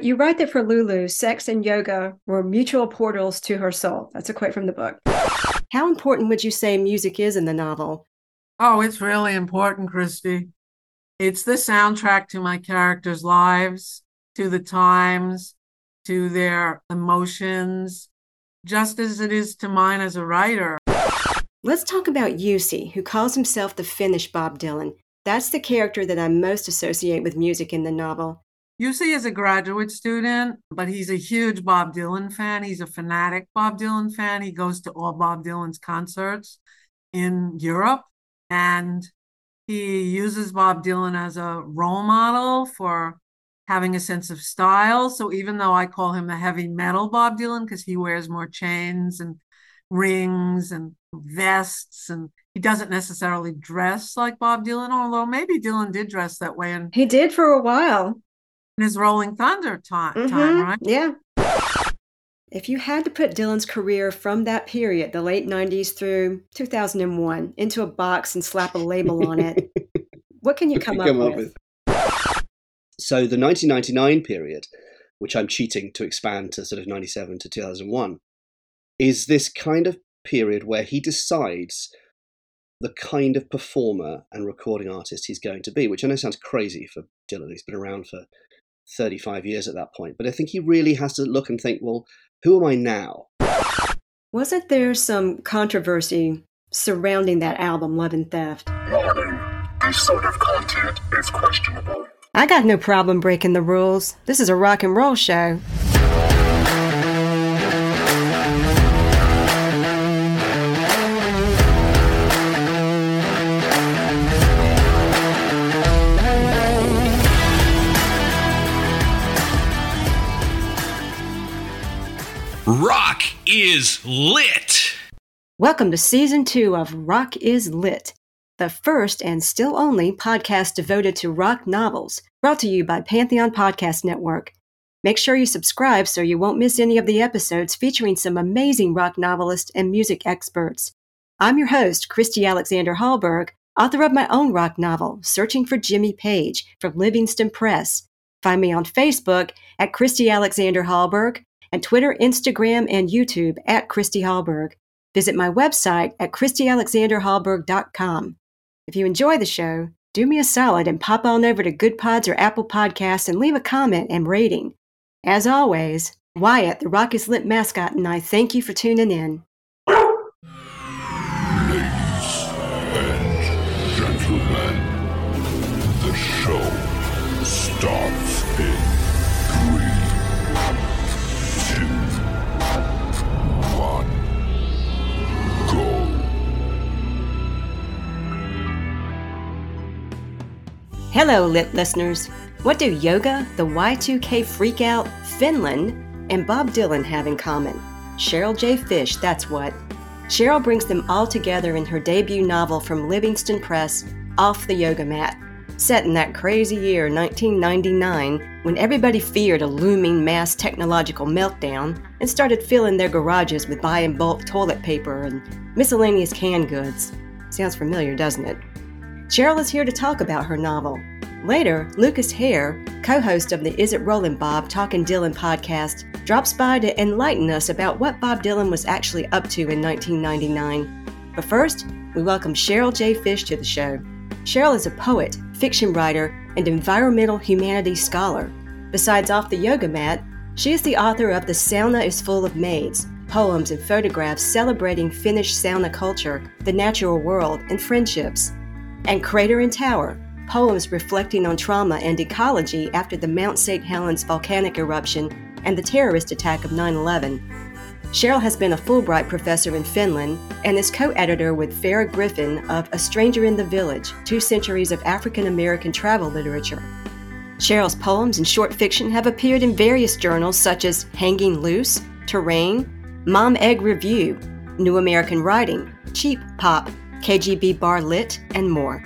You write that for Lulu, sex and yoga were mutual portals to her soul. That's a quote from the book. How important would you say music is in the novel? Oh, it's really important, Christy. It's the soundtrack to my characters' lives, to the times, to their emotions, just as it is to mine as a writer. Let's talk about Jussi, who calls himself the Finnish Bob Dylan. That's the character that I most associate with music in the novel. Jussi is a graduate student, but he's a huge Bob Dylan fan. He's a fanatic Bob Dylan fan. He goes to all Bob Dylan's concerts in Europe and he uses Bob Dylan as a role model for having a sense of style. So even though I call him the heavy metal Bob Dylan because he wears more chains and rings and vests and he doesn't necessarily dress like Bob Dylan, although maybe Dylan did dress that way and He did for a while. In his Rolling Thunder time, time Mhm, right? Yeah. If you had to put Dylan's career from that period, the late 90s through 2001, into a box and slap a label on it, what can you come, up, with? So the 1999 period, which I'm cheating to expand to sort of 97 to 2001, is this kind of period where he decides the kind of performer and recording artist he's going to be, which I know sounds crazy for Dylan. He's been around for 35 years at that point. But I think he really has to look and think, well, who am I now? Wasn't there some controversy surrounding that album, Love and Theft? Warning. This sort of content is questionable. I got no problem breaking the rules. This is a rock and roll show. Is lit. Welcome to season two of Rock is Lit, the first and still only podcast devoted to rock novels, brought to you by Pantheon Podcast Network. Make sure you subscribe so you won't miss any of the episodes featuring some amazing rock novelists and music experts. I'm your host, Christy Alexander Hallberg, author of my own rock novel, Searching for Jimmy Page, from Livingston Press. Find me on Facebook at Christy Alexander Hallberg and Twitter, Instagram, and YouTube at Christy Hallberg. Visit my website at ChristyAlexanderHallberg.com. If you enjoy the show, do me a solid and pop on over to Good Pods or Apple Podcasts and leave a comment and rating. As always, Wyatt, the Rock is Lit mascot, and I thank you for tuning in. Hello, Lit listeners. What do yoga, the Y2K freakout, Finland, and Bob Dylan have in common? Cheryl J. Fish, that's what. Cheryl brings them all together in her debut novel from Livingston Press, Off the Yoga Mat. set in that crazy year 1999 when everybody feared a looming mass technological meltdown and started filling their garages with buy in bulk toilet paper and miscellaneous canned goods. Sounds familiar, doesn't it? Cheryl is here to talk about her novel. Later, Lucas Hare, co host of the Is It Rollin' Bob Talkin' Dylan podcast, drops by to enlighten us about what Bob Dylan was actually up to in 1999. But first, we welcome Cheryl J. Fish to the show. Cheryl is a poet, fiction writer, and environmental humanities scholar. Besides Off the Yoga Mat, she is the author of The Sauna is Full of Maids, poems and photographs celebrating Finnish sauna culture, the natural world, and friendships. And Crater and Tower, poems reflecting on trauma and ecology after the Mount St. Helens volcanic eruption and the terrorist attack of 9 11. Cheryl has been a Fulbright professor in Finland and is co editor with Farah Griffin of A Stranger in the Village Two Centuries of African American Travel Literature. Cheryl's poems and short fiction have appeared in various journals such as Hanging Loose, Terrain, Mom Egg Review, New American Writing, Cheap Pop, KGB Bar Lit, and more.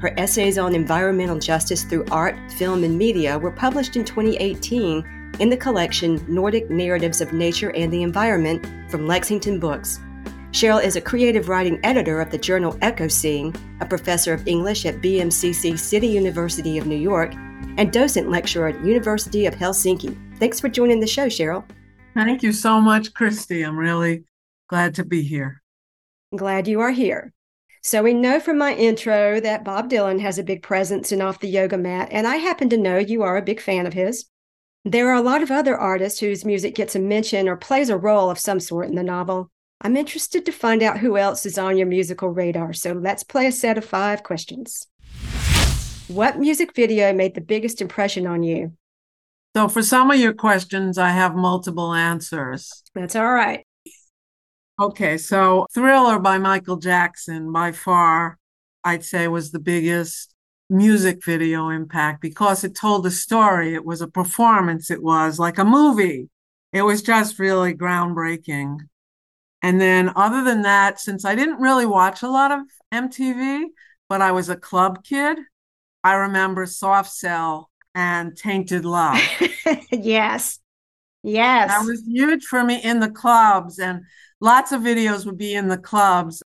Her essays on environmental justice through art, film, and media were published in 2018 in the collection Nordic Narratives of Nature and the Environment from Lexington Books. Cheryl is a creative writing editor of the journal Echo Ecoscene, a professor of English at BMCC City University of New York, and docent lecturer at University of Helsinki. Thanks for joining the show, Cheryl. Thank you so much, Christy. I'm really glad to be here. Glad you are here. So, we know from my intro that Bob Dylan has a big presence in Off the Yoga Mat, and I happen to know you are a big fan of his. There are a lot of other artists whose music gets a mention or plays a role of some sort in the novel. I'm interested to find out who else is on your musical radar, so let's play a set of five questions. What music video made the biggest impression on you? So, for some of your questions, I have multiple answers. That's all right. Okay, so Thriller by Michael Jackson, by far, I'd say was the biggest music video impact because it told a story. It was a performance. It was like a movie. It was just really groundbreaking. And then, other than that, since I didn't really watch a lot of MTV, but I was a club kid, I remember Soft Cell and Tainted Love. yes. Yes. That was huge for me in the clubs, and lots of videos would be in the clubs.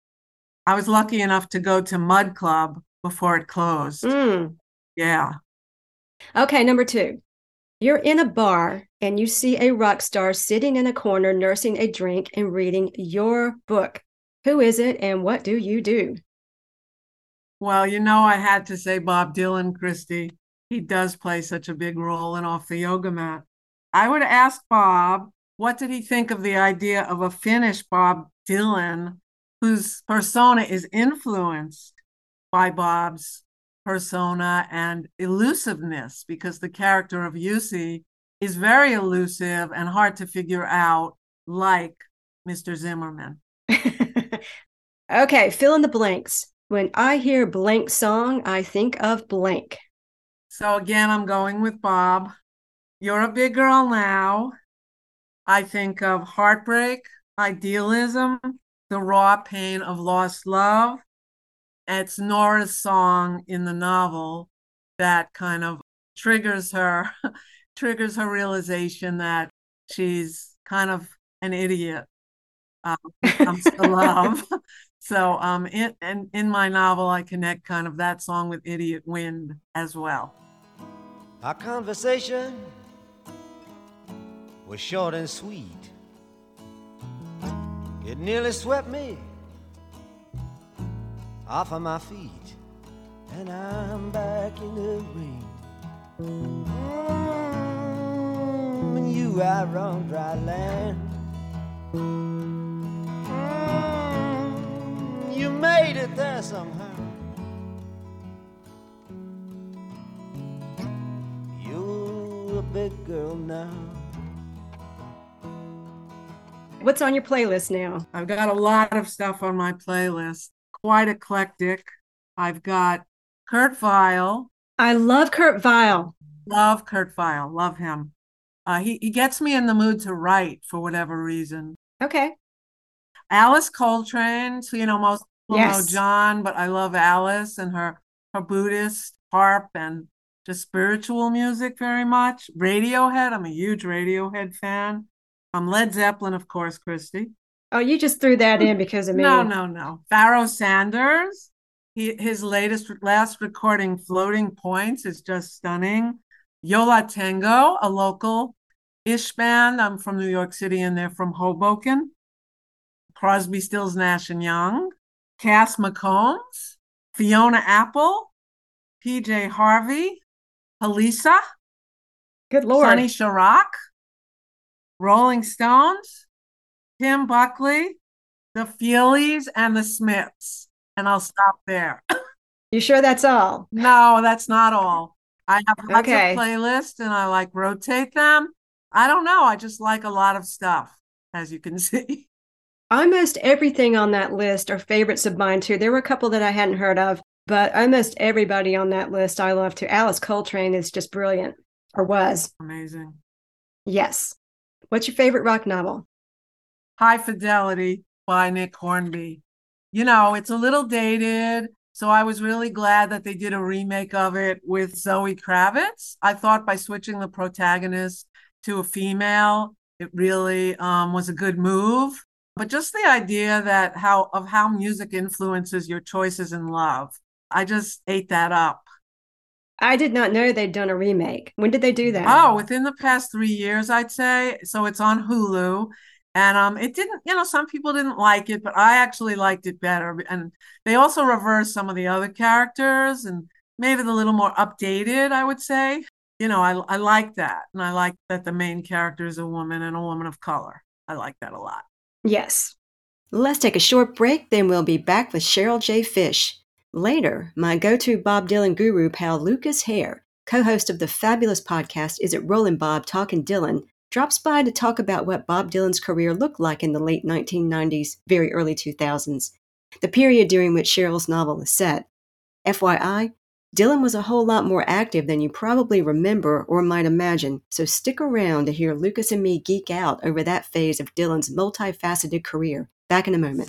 I was lucky enough to go to Mud Club, before it closed. Mm. Yeah. Okay, number two. You're in a bar and you see a rock star sitting in a corner nursing a drink and reading your book. Who is it and what do you do? Well, you know, I had to say Bob Dylan, Christy. He does play such a big role in Off the Yoga Mat. I would ask Bob, what did he think of the idea of a Finnish Bob Dylan whose persona is influenced by Bob's persona and elusiveness because the character of Jussi is very elusive and hard to figure out, like Mr. Zimmerman. okay, fill in the blanks. When I hear blank song, I think of blank. So again, I'm going with Bob. You're a big girl now. I think of heartbreak, idealism, the raw pain of lost love, it's Nora's song in the novel that kind of triggers her, triggers her realization that she's kind of an idiot uh, when it comes to love. So, um, in, in, in my novel, I connect kind of that song with Idiot Wind as well. Our conversation was short and sweet. It nearly swept me off of my feet, and I'm back in the ring. Mm, you out on dry land. Mm, you made it there somehow. You're a big girl now. What's on your playlist now? I've got a lot of stuff on my playlist quite eclectic. I've got Kurt Vile. I love Kurt Vile. Love Kurt Vile. Love him. Uh, he, he gets me in the mood to write for whatever reason. Okay. Alice Coltrane. So, you know, most people yes. know John, but I love Alice and her, her Buddhist harp and just spiritual music very much. Radiohead, I'm a huge Radiohead fan. Um, Led Zeppelin, of course, Christy. Oh, you just threw that in because of me. No, no, no. Pharoah Sanders. He, his latest last recording, Floating Points, is just stunning. Yo La Tengo, a local ish band. I'm from New York City and they're from Hoboken. Crosby, Stills, Nash and Young. Cass McCombs, Fiona Apple, PJ Harvey, Halisa, Good Lord. Sonny Sharrock, Rolling Stones, Tim Buckley, the Feelies, and the Smiths. And I'll stop there. You sure that's all? No, that's not all. I have lots Okay. of playlists and I like rotate them. I don't know. I just like a lot of stuff, as you can see. Almost everything on that list are favorites of mine too. There were a couple that I hadn't heard of, but almost everybody on that list I love too. Alice Coltrane is just brilliant, or was. Amazing. Yes. What's your favorite rock novel? High Fidelity by Nick Hornby. You know, it's a little dated. So I was really glad that they did a remake of it with Zoe Kravitz. I thought by switching the protagonist to a female, it really um, was a good move. But just the idea that how of how music influences your choices in love, I just ate that up. I did not know they'd done a remake. When did they do that? Oh, within the past three years, I'd say. So it's on Hulu. And um, it didn't, you know, some people didn't like it, but I actually liked it better. And they also reversed some of the other characters and made it a little more updated, I would say. You know, I, I like that. And I like that the main character is a woman and a woman of color. I like that a lot. Yes. Let's take a short break, then we'll be back with Cheryl J. Fish. Later, my go to Bob Dylan guru pal Lucas Hare, co host of the fabulous podcast Is It Rollin' Bob Talkin' Dylan, drops by to talk about what Bob Dylan's career looked like in the late 1990s, very early 2000s, the period during which Cheryl's novel is set. FYI, Dylan was a whole lot more active than you probably remember or might imagine, so stick around to hear Lucas and me geek out over that phase of Dylan's multifaceted career. Back in a moment.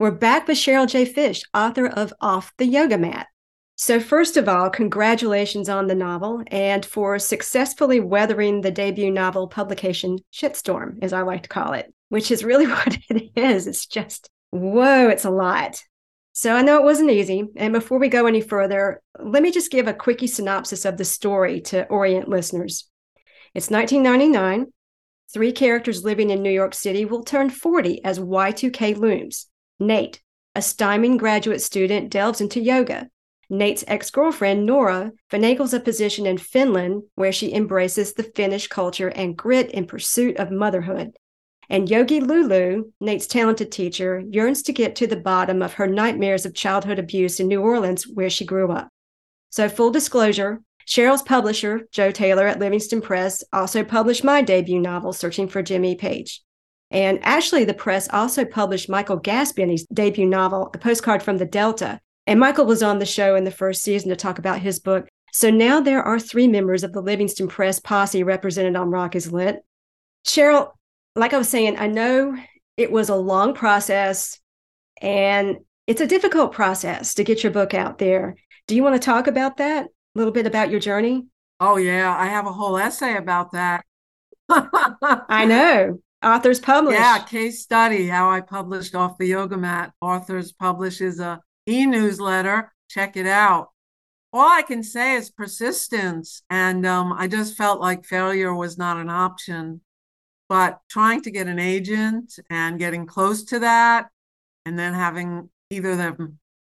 We're back with Cheryl J. Fish, author of Off the Yoga Mat. So, first of all, congratulations on the novel and for successfully weathering the debut novel publication shitstorm, as I like to call it, which is really what it is. It's just, whoa, it's a lot. So, I know it wasn't easy. And before we go any further, let me just give a quickie synopsis of the story to orient listeners. It's 1999. Three characters living in New York City will turn 40 as Y2K looms. Nate, a stymied graduate student, delves into yoga. Nate's ex girlfriend, Nora, finagles a position in Finland where she embraces the Finnish culture and grit in pursuit of motherhood. And Yogi Lulu, Nate's talented teacher, yearns to get to the bottom of her nightmares of childhood abuse in New Orleans, where she grew up. So, full disclosure Cheryl's publisher, Joe Taylor at Livingston Press, also published my debut novel, Searching for Jimmy Page. And actually, the press also published Michael Gaspeny's debut novel, A Postcard from the Delta, and Michael was on the show in the first season to talk about his book. So now there are three members of the Livingston Press posse represented on Rock is Lit. Cheryl, like I was saying, I know it was a long process and it's a difficult process to get your book out there. Do you want to talk about that? A little bit about your journey? Oh, yeah. I have a whole essay about that. I know. Authors Publish. Yeah, case study how I published off the yoga mat. Authors Publish is a e-newsletter. Check it out. All I can say is persistence. And um, I just felt like failure was not an option. But trying to get an agent and getting close to that, and then having either them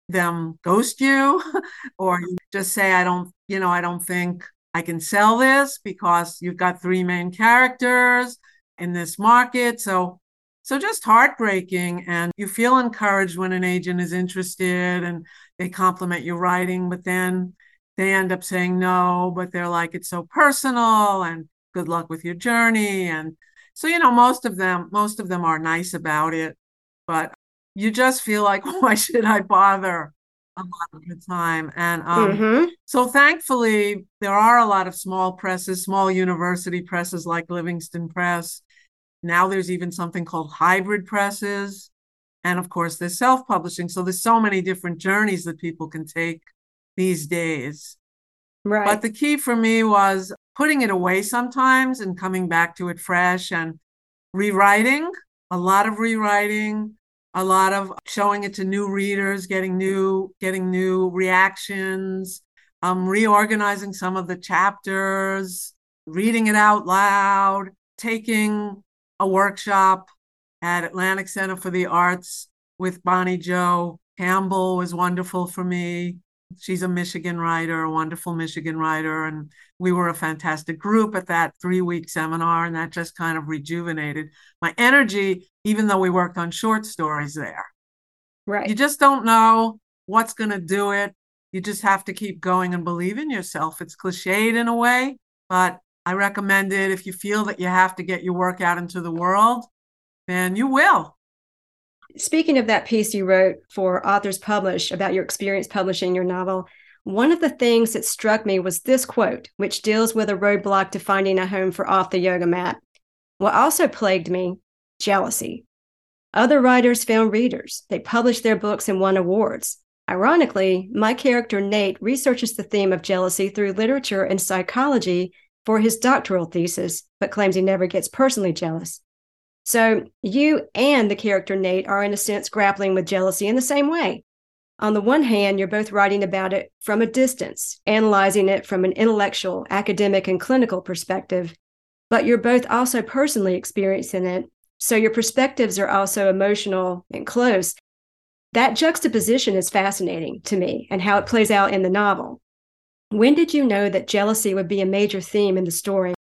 them ghost you or just say, I don't, you know, I don't think I can sell this because you've got three main characters in this market. So so just heartbreaking. And you feel encouraged when an agent is interested and they compliment your writing, but then they end up saying no, but they're like, it's so personal and good luck with your journey. And so, you know, most of them, most of them are nice about it, but you just feel like, why should I bother? a lot of the time. And um, mm-hmm. so thankfully, there are a lot of small presses, small university presses like Livingston Press now there's even something called hybrid presses. And of course, there's self publishing. So there's so many different journeys that people can take these days. Right. But the key for me was putting it away sometimes and coming back to it fresh and rewriting, a lot of rewriting, a lot of showing it to new readers, getting new, getting new reactions, um, reorganizing some of the chapters, reading it out loud, taking a workshop at Atlantic Center for the Arts with Bonnie Jo. Campbell was wonderful for me. She's a Michigan writer, a wonderful Michigan writer. And we were a fantastic group at that three week seminar. And that just kind of rejuvenated my energy, even though we worked on short stories there. Right. You just don't know what's going to do it. You just have to keep going and believe in yourself. It's cliched in a way, but I recommend it if you feel that you have to get your work out into the world, then you will. Speaking of that piece you wrote for Authors Publish about your experience publishing your novel, one of the things that struck me was this quote, which deals with a roadblock to finding a home for Off the Yoga Mat. What also plagued me jealousy. Other writers found readers, they published their books and won awards. Ironically, my character Nate researches the theme of jealousy through literature and psychology for his doctoral thesis, but claims he never gets personally jealous. So you and the character Nate are, in a sense, grappling with jealousy in the same way. On the one hand, you're both writing about it from a distance, analyzing it from an intellectual, academic, and clinical perspective, but you're both also personally experiencing it. So your perspectives are also emotional and close. That juxtaposition is fascinating to me and how it plays out in the novel. When did you know that jealousy would be a major theme in the story?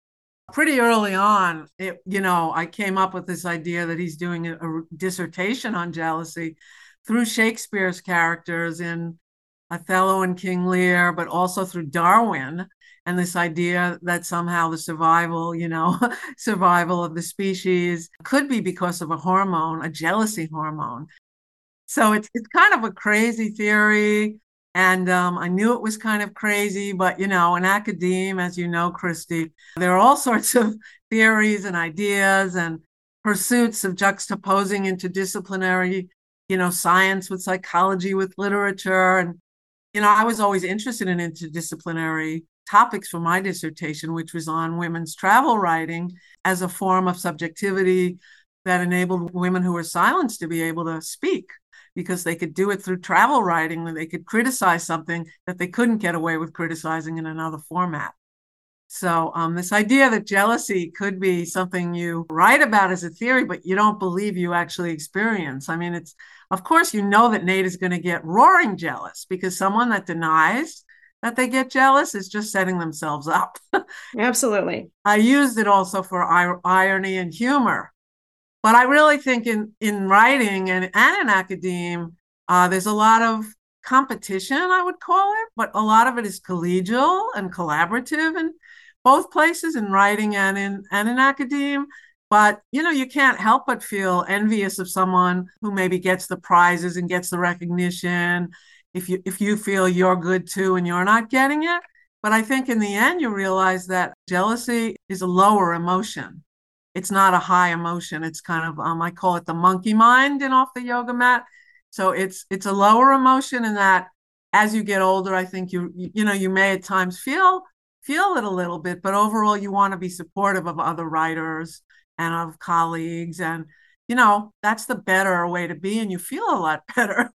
Pretty early on, it, you know, I came up with this idea that he's doing a, a dissertation on jealousy through Shakespeare's characters in Othello and King Lear, but also through Darwin and this idea that somehow the survival, you know, survival of the species could be because of a hormone, a jealousy hormone. So it's it's kind of a crazy theory. And um, I knew it was kind of crazy, but you know, in academia, as you know, Christy, there are all sorts of theories and ideas and pursuits of juxtaposing interdisciplinary, you know, science with psychology, with literature. And, you know, I was always interested in interdisciplinary topics for my dissertation, which was on women's travel writing as a form of subjectivity that enabled women who were silenced to be able to speak because they could do it through travel writing they could criticize something that they couldn't get away with criticizing in another format. So, um, this idea that jealousy could be something you write about as a theory, but you don't believe you actually experience. I mean, it's, of course, you know that Nate is going to get roaring jealous because someone that denies that they get jealous is just setting themselves up. Absolutely. I used it also for ir- irony and humor. But I really think in, in writing and, and in academia, uh, there's a lot of competition, I would call it, but a lot of it is collegial and collaborative in both places in writing and in and in academia. But you know, you can't help but feel envious of someone who maybe gets the prizes and gets the recognition if you if you feel you're good too and you're not getting it. But I think in the end you realize that jealousy is a lower emotion. It's not a high emotion. It's kind of um, I call it the monkey mind and off the yoga mat. So it's it's a lower emotion in that as you get older, I think you you know you may at times feel feel it a little bit, but overall you want to be supportive of other writers and of colleagues and you know that's the better way to be and you feel a lot better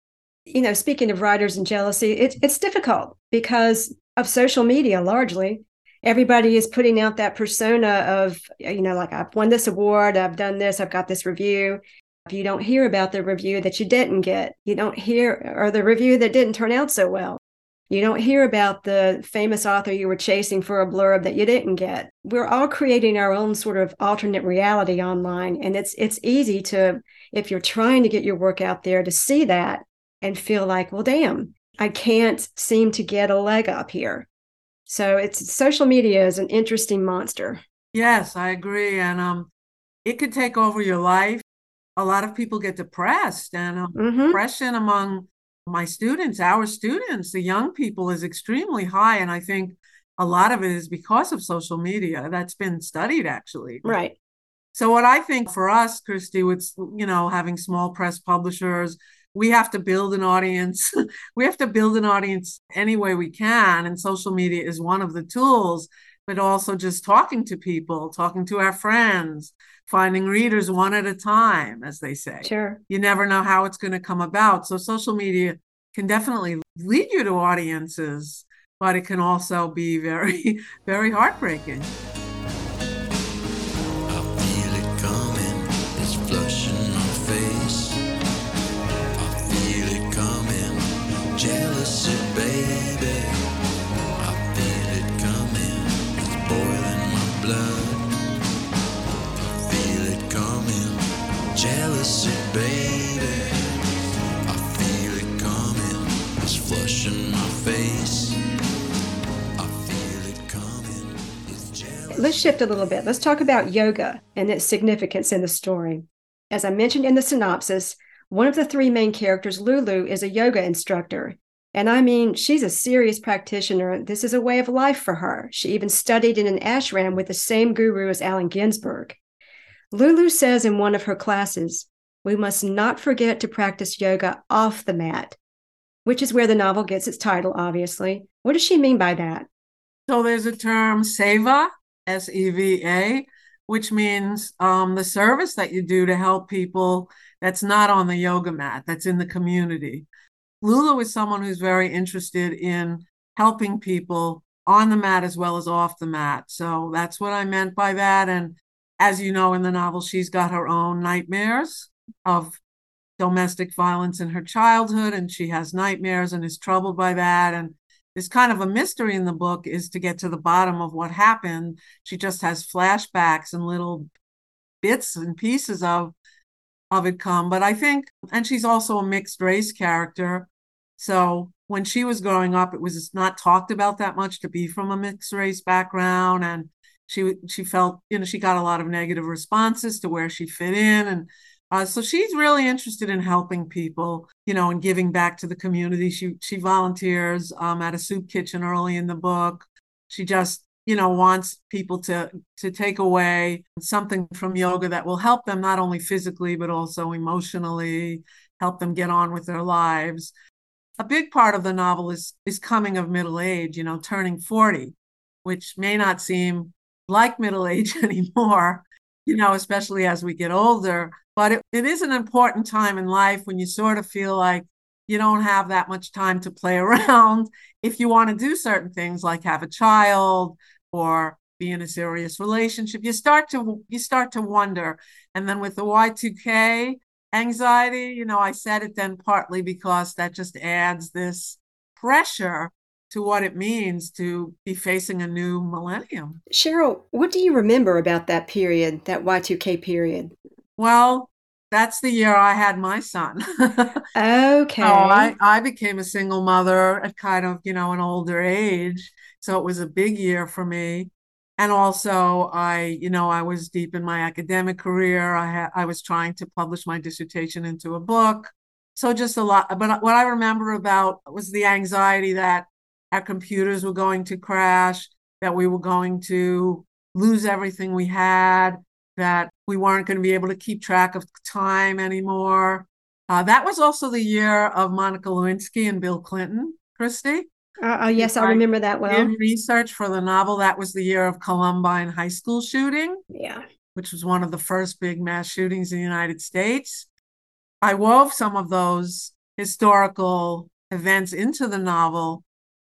you know, speaking of writers and jealousy, it's it's difficult because of social media largely. Everybody is putting out that persona of, you know, like I've won this award, I've done this, I've got this review. If you don't hear about the review that you didn't get, you don't hear, or the review that didn't turn out so well. You don't hear about the famous author you were chasing for a blurb that you didn't get. We're all creating our own sort of alternate reality online. And it's it's easy to, if you're trying to get your work out there, to see that and feel like, well, damn, I can't seem to get a leg up here. So it's social media is an interesting monster. Yes, I agree. And um, it could take over your life. A lot of people get depressed, and um, mm-hmm. depression among my students, our students, the young people, is extremely high. And I think a lot of it is because of social media. That's been studied actually. Right. So what I think for us, Christy, with you know having small press publishers, we have to build an audience. we have to build an audience any way we can. And social media is one of the tools, but also just talking to people, talking to our friends, finding readers one at a time, as they say. Sure. You never know how it's going to come about. So social media can definitely lead you to audiences, but it can also be very, very heartbreaking. Let's shift a little bit. Let's talk about yoga and its significance in the story. As I mentioned in the synopsis, one of the three main characters, Lulu, is a yoga instructor. And I mean, she's a serious practitioner. This is a way of life for her. She even studied in an ashram with the same guru as Allen Ginsberg. Lulu says in one of her classes, we must not forget to practice yoga off the mat, which is where the novel gets its title, obviously. What does she mean by that? So there's a term, seva, S E V A, which means um, the service that you do to help people that's not on the yoga mat, that's in the community. Lulu is someone who's very interested in helping people on the mat as well as off the mat. So that's what I meant by that. And as you know in the novel, she's got her own nightmares of domestic violence in her childhood, and she has nightmares and is troubled by that. And this kind of a mystery in the book is to get to the bottom of what happened. She just has flashbacks and little bits and pieces of of it come. But I think, and she's also a mixed race character. So when she was growing up, it was not talked about that much to be from a mixed race background. And she she felt you know she got a lot of negative responses to where she fit in and Uh, so she's really interested in helping people, you know, and giving back to the community. She she volunteers um, at a soup kitchen early in the book. She just, you know, wants people to to take away something from yoga that will help them not only physically but also emotionally, help them get on with their lives. A big part of the novel is is coming of middle age, you know, turning 40, which may not seem like middle age anymore, you know, especially as we get older. But it, it is an important time in life when you sort of feel like you don't have that much time to play around if you want to do certain things like have a child or be in a serious relationship you start to you start to wonder and then with the y2k anxiety you know i said it then partly because that just adds this pressure to what it means to be facing a new millennium. Cheryl, what do you remember about that period, that Y2K period? Well, that's the year I had my son. okay. So I, I became a single mother at kind of, you know, an older age. So it was a big year for me. And also I, you know, I was deep in my academic career. I had I was trying to publish my dissertation into a book. So just a lot. But what I remember about was the anxiety that our computers were going to crash, that we were going to lose everything we had, that we weren't going to be able to keep track of time anymore. Uh, that was also the year of Monica Lewinsky and Bill Clinton, Christy. Uh, uh, yes, I remember that well. In research for the novel, that was the year of Columbine High School shooting. Yeah. Which was one of the first big mass shootings in the United States. I wove some of those historical events into the novel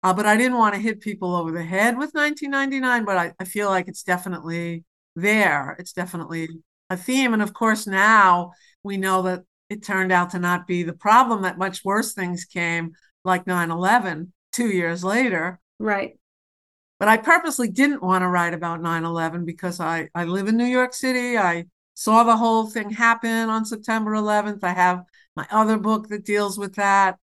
uh, but I didn't want to hit people over the head with 1999, but I, I feel like it's definitely there. It's definitely a theme. And of course, now we know that it turned out to not be the problem, that much worse things came, like 9 11, two years later. Right. But I purposely didn't want to write about 9 11 because I, I live in New York City. I saw the whole thing happen on September 11th. I have my other book that deals with that.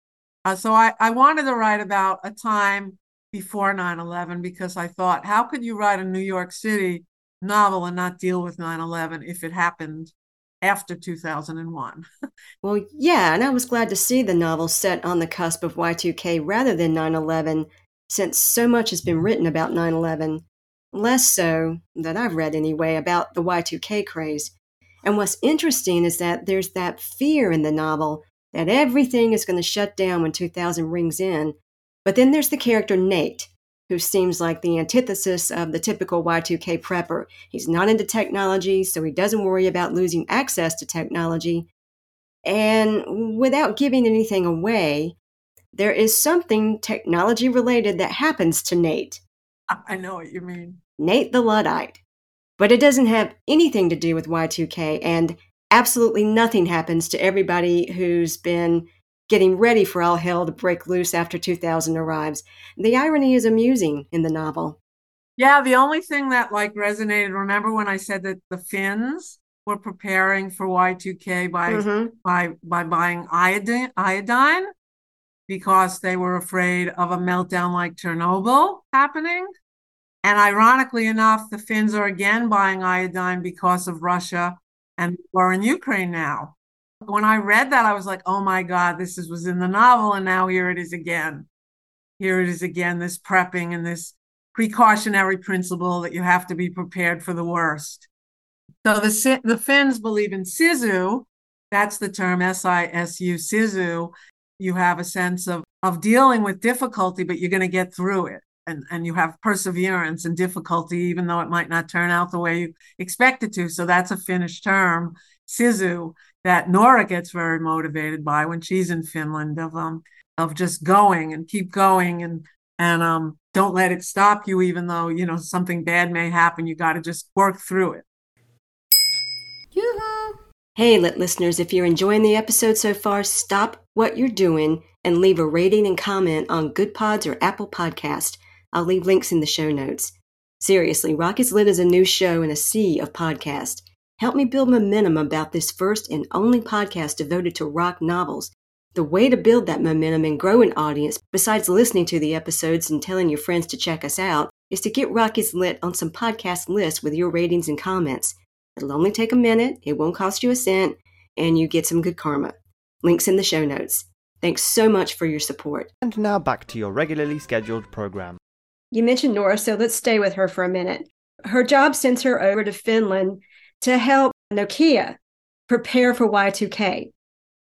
Uh, so I, I wanted to write about a time before 9 11 because I thought, how could you write a New York City novel and not deal with 9 11 if it happened after 2001? well, yeah, and I was glad to see the novel set on the cusp of Y2K rather than 9 11, since so much has been written about 9 11, less so, that I've read anyway, about the Y2K craze. And what's interesting is that there's that fear in the novel that everything is going to shut down when 2000 rings in. But then there's the character Nate, who seems like the antithesis of the typical Y2K prepper. He's not into technology, so he doesn't worry about losing access to technology. And without giving anything away, there is something technology related that happens to Nate. I know what you mean. Nate the Luddite. But it doesn't have anything to do with Y2K, and absolutely nothing happens to everybody who's been getting ready for all hell to break loose after 2000 arrives. The irony is amusing in the novel. Yeah, the only thing that like resonated, remember when I said that the Finns were preparing for Y2K by mm-hmm. by by buying iodine, iodine because they were afraid of a meltdown like Chernobyl happening. And ironically enough, the Finns are again buying iodine because of Russia and we're in Ukraine now. When I read that, I was like, oh my God, this is, was in the novel. And now here it is again. Here it is again, this prepping and this precautionary principle that you have to be prepared for the worst. So the, the Finns believe in Sisu. That's the term S I S U, Sisu. You have a sense of, of dealing with difficulty, but you're going to get through it and, and you have perseverance and difficulty, even though it might not turn out the way you expect it to. So that's a Finnish term, sisu, that Nora gets very motivated by when she's in Finland of um of just going and keep going and and um don't let it stop you, even though you know something bad may happen. You got to just work through it. Yoo-hoo. Hey, lit listeners, if you're enjoying the episode so far, stop what you're doing and leave a rating and comment on Good Pods or Apple Podcast. I'll leave links in the show notes. Seriously, Rock is Lit is a new show in a sea of podcasts. Help me build momentum about this first and only podcast devoted to rock novels. The way to build that momentum and grow an audience, besides listening to the episodes and telling your friends to check us out, is to get Rock is Lit on some podcast lists with your ratings and comments. It'll only take a minute, it won't cost you a cent, and you get some good karma. Links in the show notes. Thanks so much for your support. And now back to your regularly scheduled program. You mentioned Nora, so let's stay with her for a minute. Her job sends her over to Finland to help Nokia prepare for Y2K.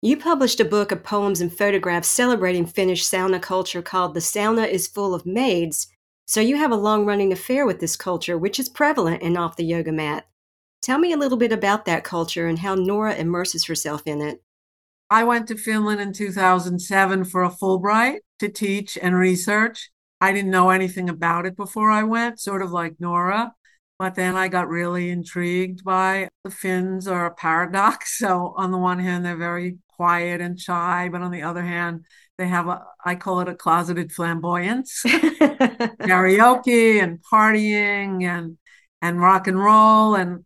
You published a book of poems and photographs celebrating Finnish sauna culture called The Sauna is Full of Maids. So you have a long running affair with this culture, which is prevalent in Off the Yoga Mat. Tell me a little bit about that culture and how Nora immerses herself in it. I went to Finland in 2007 for a Fulbright to teach and research. I didn't know anything about it before I went, sort of like Nora. But then I got really intrigued by the Finns are a paradox. So on the one hand, they're very quiet and shy, but on the other hand, they have a I call it a closeted flamboyance. Karaoke and partying and and rock and roll and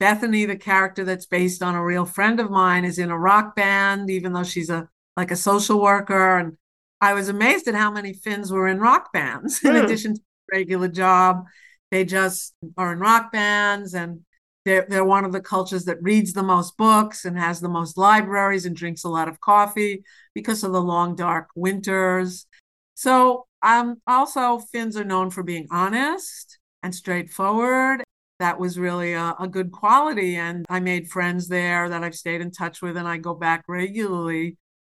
Bethany, the character that's based on a real friend of mine, is in a rock band, even though she's a like a social worker. And I was amazed at how many Finns were in rock bands in addition to regular job. They just are in rock bands and they're, they're one of the cultures that reads the most books and has the most libraries and drinks a lot of coffee because of the long, dark winters. So, um, also, Finns are known for being honest and straightforward. That was really a, a good quality. And I made friends there that I've stayed in touch with, and I go back regularly.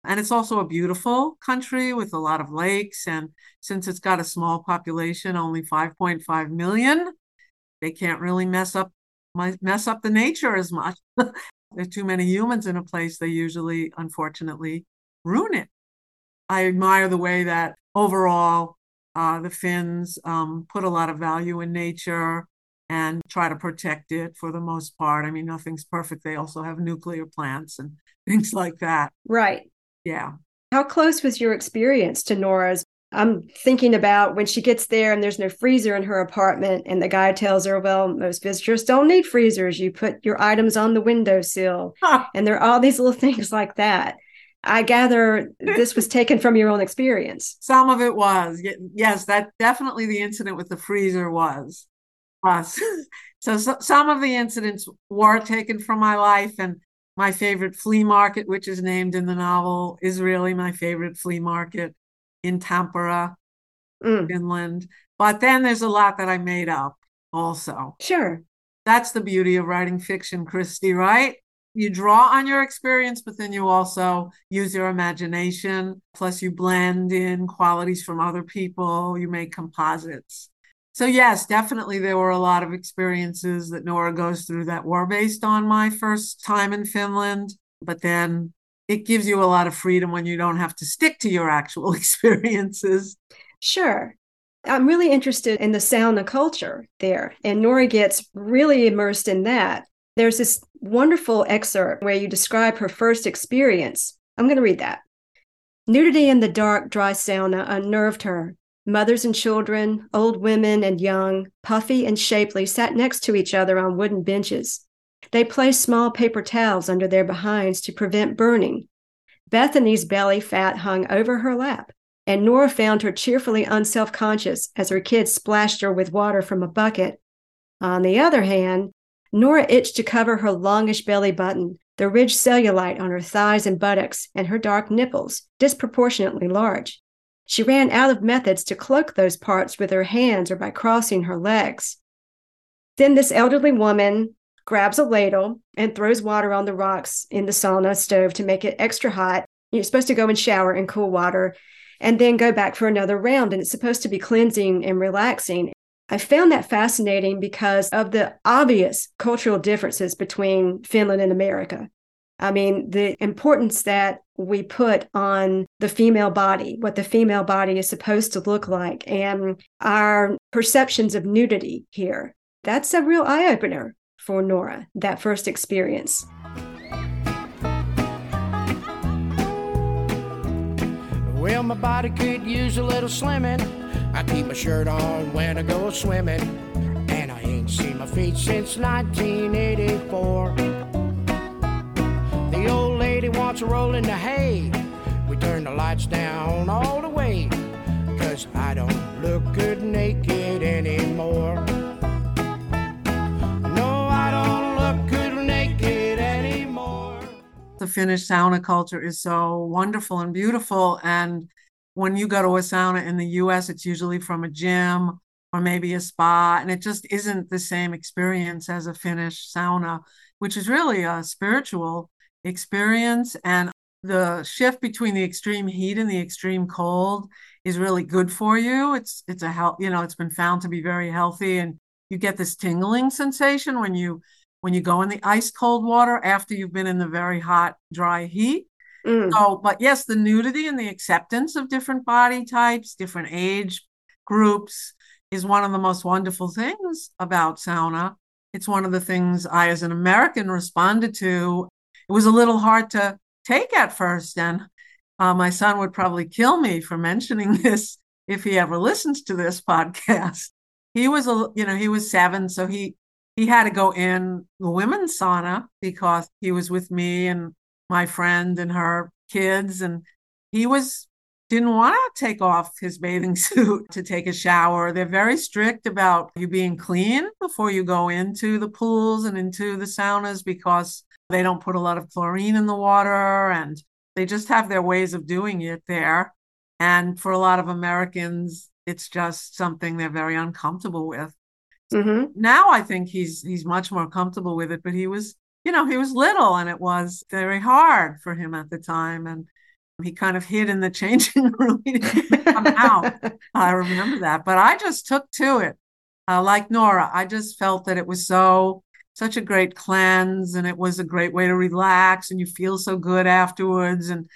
And it's also a beautiful country with a lot of lakes. And since it's got a small population, only 5.5 million, they can't really mess up mess up the nature as much. there are too many humans in a place, they usually, unfortunately, ruin it. I admire the way that overall uh, the Finns um, put a lot of value in nature and try to protect it for the most part. I mean, nothing's perfect. They also have nuclear plants and things like that. Right. Yeah. How close was your experience to Nora's? I'm thinking about when she gets there and there's no freezer in her apartment, and the guy tells her, Well, most visitors don't need freezers. You put your items on the windowsill. And there are all these little things like that. I gather this was taken from your own experience. Some of it was. Yes, that definitely the incident with the freezer was us. so, so some of the incidents were taken from my life and my favorite flea market, which is named in the novel, is really my favorite flea market in Tampere, mm. Finland. But then there's a lot that I made up also. Sure. That's the beauty of writing fiction, Christy, right? You draw on your experience, but then you also use your imagination. Plus, you blend in qualities from other people, you make composites. So, yes, definitely there were a lot of experiences that Nora goes through that were based on my first time in Finland. But then it gives you a lot of freedom when you don't have to stick to your actual experiences. Sure. I'm really interested in the sauna culture there, and Nora gets really immersed in that. There's this wonderful excerpt where you describe her first experience. I'm going to read that. Nudity in the dark, dry sauna unnerved her. Mothers and children, old women and young, puffy and shapely, sat next to each other on wooden benches. They placed small paper towels under their behinds to prevent burning. Bethany's belly fat hung over her lap, and Nora found her cheerfully unself conscious as her kids splashed her with water from a bucket. On the other hand, Nora itched to cover her longish belly button, the ridged cellulite on her thighs and buttocks, and her dark nipples, disproportionately large. She ran out of methods to cloak those parts with her hands or by crossing her legs. Then this elderly woman grabs a ladle and throws water on the rocks in the sauna stove to make it extra hot. You're supposed to go and shower in cool water and then go back for another round, and it's supposed to be cleansing and relaxing. I found that fascinating because of the obvious cultural differences between Finland and America. I mean, the importance that we put on the female body, what the female body is supposed to look like, and our perceptions of nudity here. That's a real eye opener for Nora, that first experience. Well, my body could use a little slimming. I keep my shirt on when I go swimming. And I ain't seen my feet since 1984. The old lady wants to roll in the hay. We turn the lights down all the way. Cause I don't look good naked anymore. No, I don't look good naked anymore. the Finnish sauna culture is so wonderful and beautiful. And when you go to a sauna in the US, it's usually from a gym or maybe a spa, and it just isn't the same experience as a Finnish sauna, which is really a spiritual experience. And the shift between the extreme heat and the extreme cold is really good for you. It's it's a health, you know, it's been found to be very healthy, and you get this tingling sensation when you when you go in the ice cold water after you've been in the very hot dry heat. Mm. So, but yes, the nudity and the acceptance of different body types, different age groups is one of the most wonderful things about sauna. It's one of the things I, as an American, responded to. It was a little hard to take at first, and uh, my son would probably kill me for mentioning this if he ever listens to this podcast. He was a, you know, he was seven, so he he had to go in the women's sauna because he was with me and my friend and her kids, and he was didn't want to take off his bathing suit to take a shower. They're very strict about you being clean before you go into the pools and into the saunas because they don't put a lot of chlorine in the water and they just have their ways of doing it there. And for a lot of Americans, it's just something they're very uncomfortable with. Mm-hmm. Now I think he's he's much more comfortable with it, but he was, you know, he was little and it was very hard for him at the time. And he kind of hid in the changing room. He didn't come out. I remember that. But I just took to it. Uh, like Nora, I just felt that it was so such a great cleanse and it was a great way to relax and you feel so good afterwards. And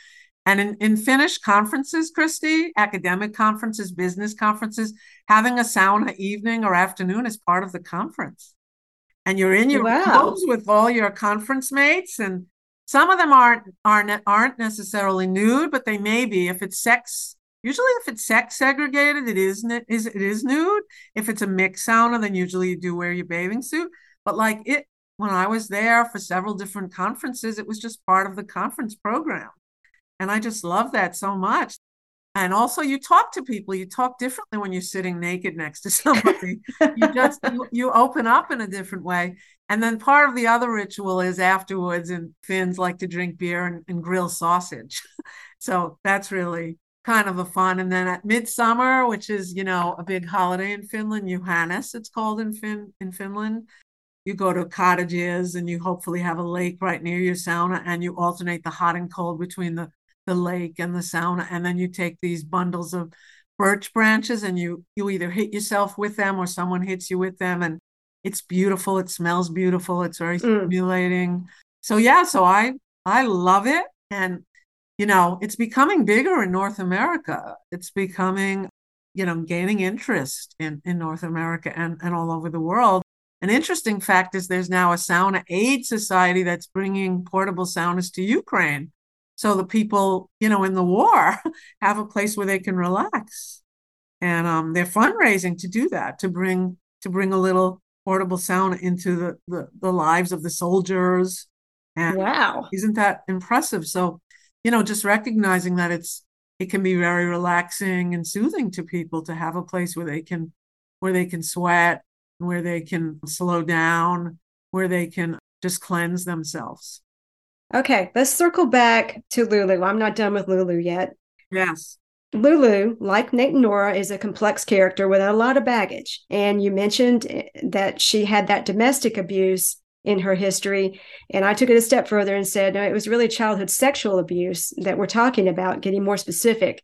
and in, in Finnish conferences, Christy, academic conferences, business conferences, having a sauna evening or afternoon is part of the conference. And you're in your Wow. rooms with all your conference mates and some of them aren't aren't aren't necessarily nude, but they may be. If it's sex, usually if it's sex segregated, it is n- is it is nude. If it's a mixed sauna, then usually you do wear your bathing suit. But like it, when I was there for several different conferences, it was just part of the conference program, and I just love that so much. And also, you talk to people. You talk differently when you're sitting naked next to somebody. you just you, you open up in a different way. And then part of the other ritual is afterwards, and Finns like to drink beer and, and grill sausage. so that's really kind of a fun. And then at midsummer, which is you know a big holiday in Finland, Juhannus, it's called in Fin in Finland. You go to cottages and you hopefully have a lake right near your sauna, and you alternate the hot and cold between the the lake and the sauna, and then you take these bundles of birch branches and you you either hit yourself with them or someone hits you with them. And it's beautiful. It smells beautiful. It's very Mm. stimulating. So yeah so i i love it. And you know it's becoming bigger in north america. It's becoming you know gaining interest in in north america and and all over the world an interesting fact is there's now a sauna aid society that's bringing portable saunas to ukraine so the people you know in the war have a place where they can relax. And um, they're fundraising to do that to bring to bring a little portable sauna into the the, the lives of the soldiers. And Wow. isn't that impressive? So you know just recognizing that it's it can be very relaxing and soothing to people to have a place where they can where they can sweat where they can slow down where they can just cleanse themselves Okay, let's circle back to Lulu. I'm not done with Lulu yet. yes Lulu, like Nick Nora, is a complex character with a lot of baggage. And you mentioned eh, that she had that domestic abuse in her history. And I took it a step further and said, no, it was really childhood sexual abuse that we're talking about, getting more specific.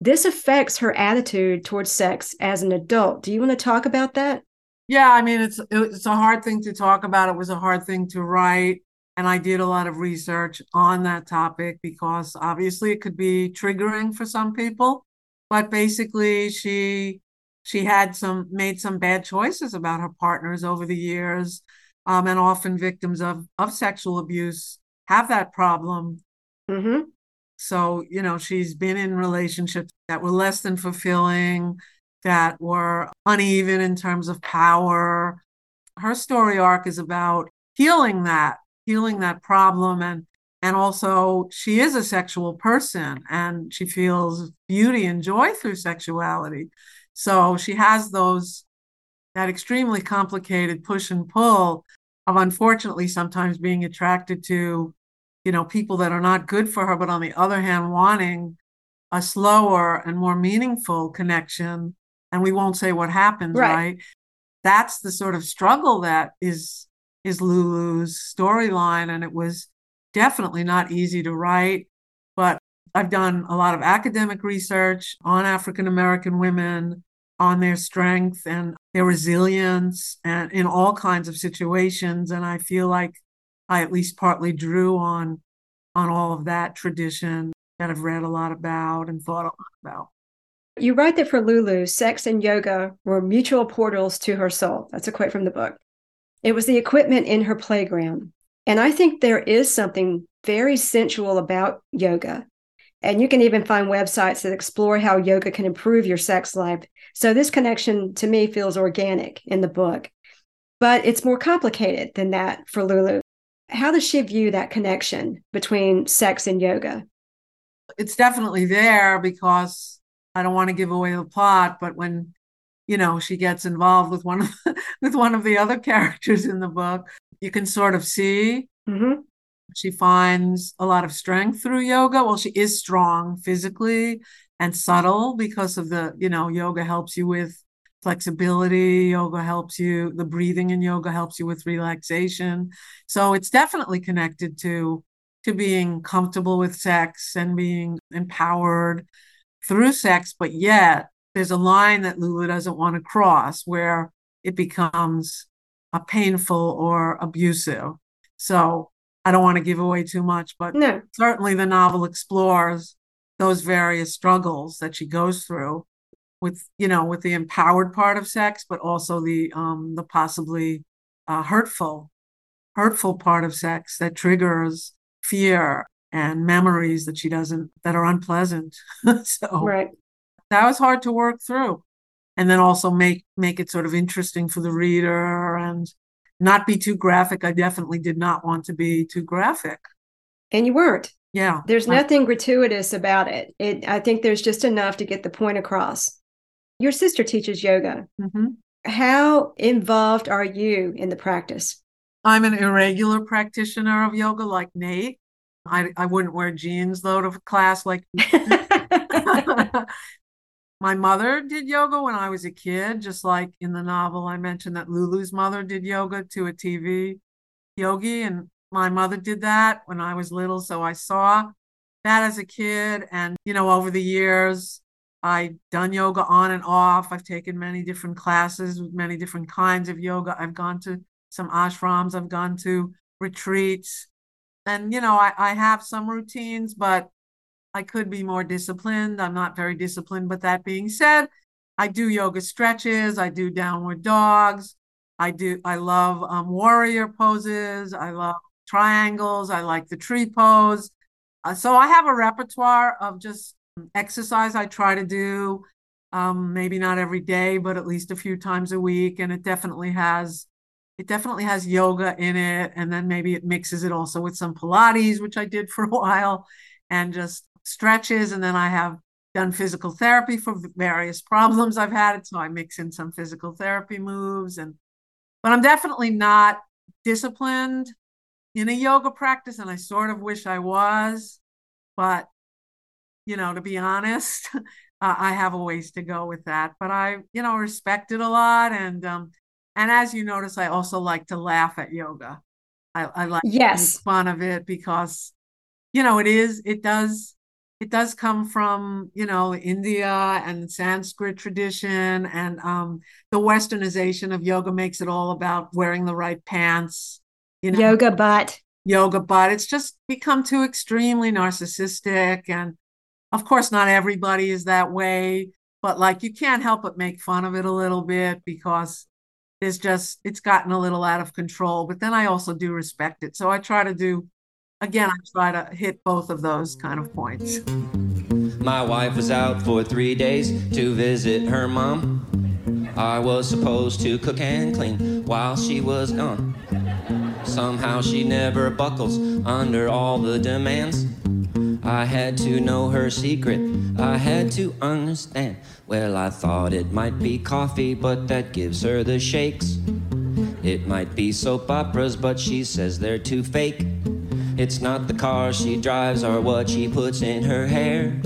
This affects her attitude towards sex as an adult. Do you want to talk about that? Yeah, I mean it's it's a hard thing to talk about. It was a hard thing to write, and I did a lot of research on that topic because obviously it could be triggering for some people. But basically, she she had some made some bad choices about her partners over the years, um, and often victims of of sexual abuse have that problem. Mm-hmm. So, you know, she's been in relationships that were less than fulfilling, that were uneven in terms of power. Her story arc is about healing that, healing that problem and and also she is a sexual person and she feels beauty and joy through sexuality. So she has those that extremely complicated push and pull of unfortunately sometimes being attracted to you know, people that are not good for her, but on the other hand, wanting a slower and more meaningful connection. And we won't say what happens, Right. right? That's the sort of struggle that is is Lulu's storyline. And it was definitely not easy to write. But I've done a lot of academic research on African American women, on their strength and their resilience and in all kinds of situations. And I feel like I at least partly drew on on all of that tradition that I've read a lot about and thought a lot about. You write that for Lulu, sex and yoga were mutual portals to her soul. That's a quote from the book. It was the equipment in her playground. And I think there is something very sensual about yoga. And you can even find websites that explore how yoga can improve your sex life. So this connection to me feels organic in the book. But it's more complicated than that for Lulu. How does she view that connection between sex and yoga? It's definitely there because I don't want to give away the plot, but when you know she gets involved with one of with one of the other characters in the book, you can sort of see Mm-hmm. she finds a lot of strength through yoga. Well, she is strong physically and subtle because of the, you know, yoga helps you with flexibility, yoga helps you, the breathing in yoga helps you with relaxation. So it's definitely connected to to being comfortable with sex and being empowered through sex, but yet there's a line that Lulu doesn't want to cross where it becomes a painful or abusive. So I don't want to give away too much, but No. certainly the novel explores those various struggles that she goes through with, you know, with the empowered part of sex, but also the um the possibly uh, hurtful, hurtful part of sex that triggers fear and memories that she doesn't that are unpleasant. so Right. that was hard to work through and then also make make it sort of interesting for the reader and not be too graphic i definitely did not want to be too graphic And you weren't. yeah There's I- nothing gratuitous about it. It I think there's just enough to get the point across. Your sister teaches yoga. Mhm. How involved are you in the practice? i'm an irregular practitioner of yoga like nate i, I wouldn't wear jeans though to class like my mother did yoga when i was a kid just like in the novel i mentioned that lulu's mother did yoga to a tv yogi and my mother did that when i was little so i saw that as a kid and you know over the years I've done yoga on and off. I've taken many different classes with many different kinds of yoga. I've gone to some ashrams i've gone to retreats and you know i, I have some routines but I could be more disciplined. I'm not very disciplined. But that being said, I do yoga stretches. I do downward dogs. I do. I love um, warrior poses. I love triangles. I like the tree pose. Uh, so I have a repertoire of just exercise I try to do. Um, maybe not every day, but at least a few times a week. And it definitely has. It definitely has yoga in it, and then maybe it mixes it also with some Pilates, which I did for a while, and just stretches and then I have done physical therapy for various problems I've had so I mix in some physical therapy moves and but I'm definitely not disciplined in a yoga practice and I sort of wish I was but you know to be honest uh, I have a ways to go with that but I you know respect it a lot and um and as you notice I also like to laugh at yoga I, I like to Yes. make fun of it because you know it is it does it does come from you know India and Sanskrit tradition and um the westernization of yoga makes it all about wearing the right pants you know Yoga butt. yoga but it's just become too extremely narcissistic and of course not everybody is that way but like you can't help but make fun of it a little bit because it's just it's gotten a little out of control but then I also do respect it so I try to do again I try to hit both of those kind of points My wife was out for three days to visit her mom. I was supposed to cook and clean while she was gone. Somehow she never buckles under all the demands. I had to know her secret, I had to understand. Well, I thought it might be coffee, but that gives her the shakes. It might be soap operas, but she says they're too fake. It's not the car she drives or what she puts in her hair.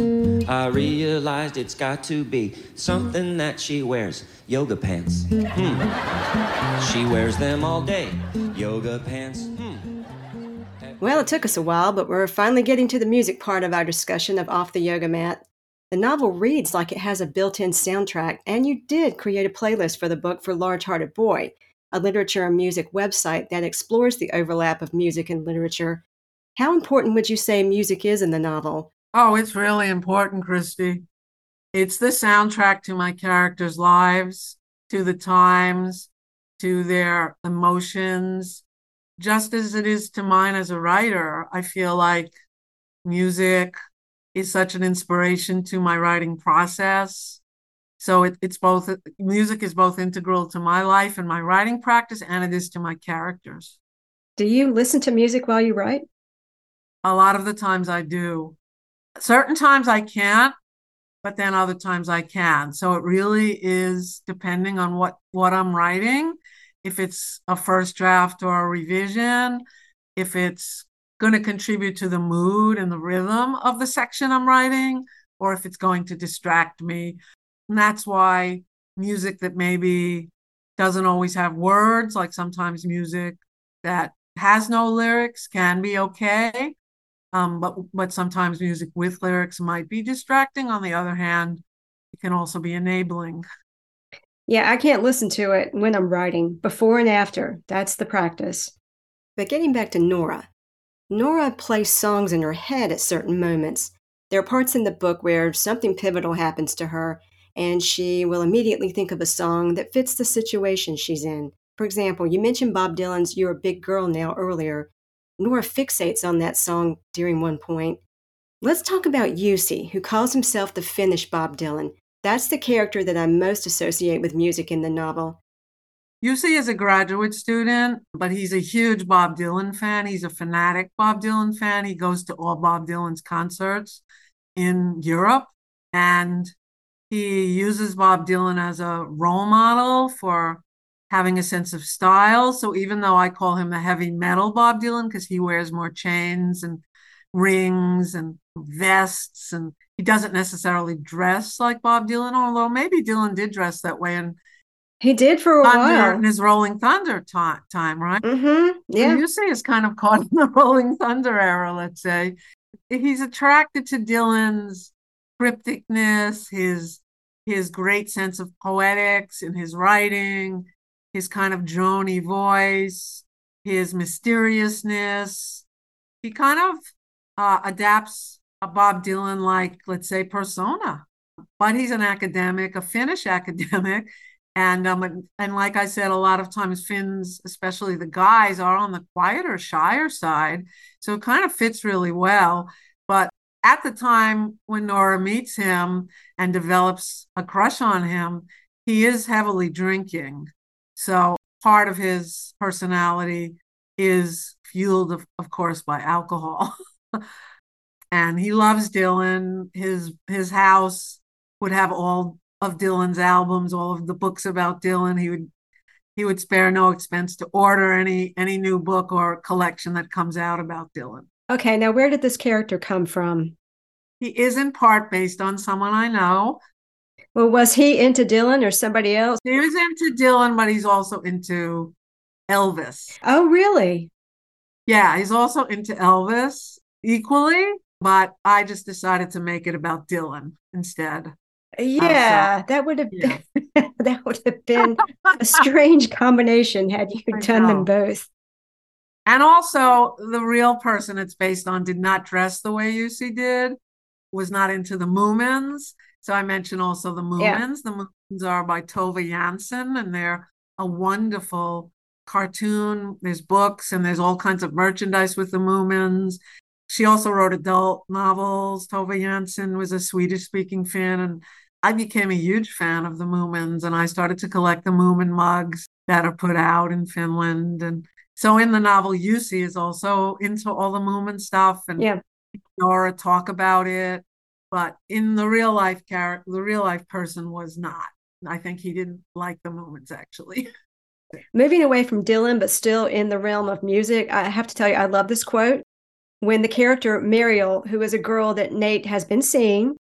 I realized it's got to be something that she wears. Yoga pants. Hmm. She wears them all day. Yoga pants. Hmm. Well, it took us a while, but we're finally getting to the music part of our discussion of Off the Yoga Mat. The novel reads like it has a built in soundtrack, and you did create a playlist for the book for Large Hearted Boy, a literature and music website that explores the overlap of music and literature. How important would you say music is in the novel? Oh, it's really important, Christy. It's the soundtrack to my characters' lives, to the times, to their emotions, just as it is to mine as a writer. I feel like music is such an inspiration to my writing process. So it, it's both music is both integral to my life and my writing practice, and it is to my characters. Do you listen to music while you write? A lot of the times I do. Certain times I can't, but then other times I can. So it really is depending on what what I'm writing. If it's a first draft or a revision, if it's going to contribute to the mood and the rhythm of the section I'm writing, or if it's going to distract me. And that's why music that maybe doesn't always have words, like sometimes music that has no lyrics can be okay. Um, but but sometimes music with lyrics might be distracting. On the other hand, it can also be enabling. Yeah, I can't listen to it when I'm writing, before and after. That's the practice. But getting back to Nora, Nora plays songs in her head at certain moments. There are parts in the book where something pivotal happens to her, and she will immediately think of a song that fits the situation she's in. For example, you mentioned Bob Dylan's You're a Big Girl Now earlier. Nora fixates on that song during one point. Let's talk about Jussi, who calls himself the Finnish Bob Dylan. That's the character that I most associate with music in the novel. Jussi is a graduate student, but he's a huge Bob Dylan fan. He's a fanatic Bob Dylan fan. He goes to all Bob Dylan's concerts in Europe and he uses Bob Dylan as a role model for having a sense of style. So even though I call him the heavy metal Bob Dylan because he wears more chains and rings and vests and he doesn't necessarily dress like Bob Dylan, although maybe Dylan did dress that way and he did for a Thunder while. in his Rolling Thunder time, time right? Mm-hmm. Yeah. Jussi is kind of caught in the Rolling Thunder era, let's say. He's attracted to Dylan's crypticness, his his great sense of poetics in his writing, his kind of drony voice, his mysteriousness. He kind of uh, adapts a Bob Dylan like, let's say, persona. But he's an academic, a Finnish academic, and um, and like I said, a lot of times Finns, especially the guys, are on the quieter, shyer side. So it kind of fits really well. But at the time when Nora meets him and develops a crush on him, he is heavily drinking. So part of his personality is fueled, of, of course, by alcohol. and he loves Dylan. His his house would have all of Dylan's albums, all of the books about Dylan. He would he would spare no expense to order any any new book or collection that comes out about Dylan. Okay, now where did this character come from? He is in part based on someone I know. Well, was he into Dylan or somebody else? He was into Dylan, but he's also into Elvis. Oh, really? Yeah, he's also into Elvis equally, but I just decided to make it about Dylan instead. Um, yeah, that would have Yeah. been that would have been a strange combination had you I done them both. And also, the real person it's based on did not dress the way Jussi did, was not into the Moomins. So I mentioned also the Moomins. Yeah. The Moomins are by Tove Jansson, and they're a wonderful cartoon. There's books and there's all kinds of merchandise with the Moomins. She also wrote adult novels. Tove Jansson was a Swedish speaking fan, and I became a huge fan of the Moomins, and I started to collect the Moomin mugs that are put out in Finland. And so in the novel, Jussi is also into all the Moomin stuff, and Yeah. Nora talk about it. But in the real life character, the real life person was not. I think he didn't like the Moomins actually. Moving away from Dylan, but still in the realm of music, I have to tell you, I love this quote. when the character Mariel, who is a girl that Nate has been seeing,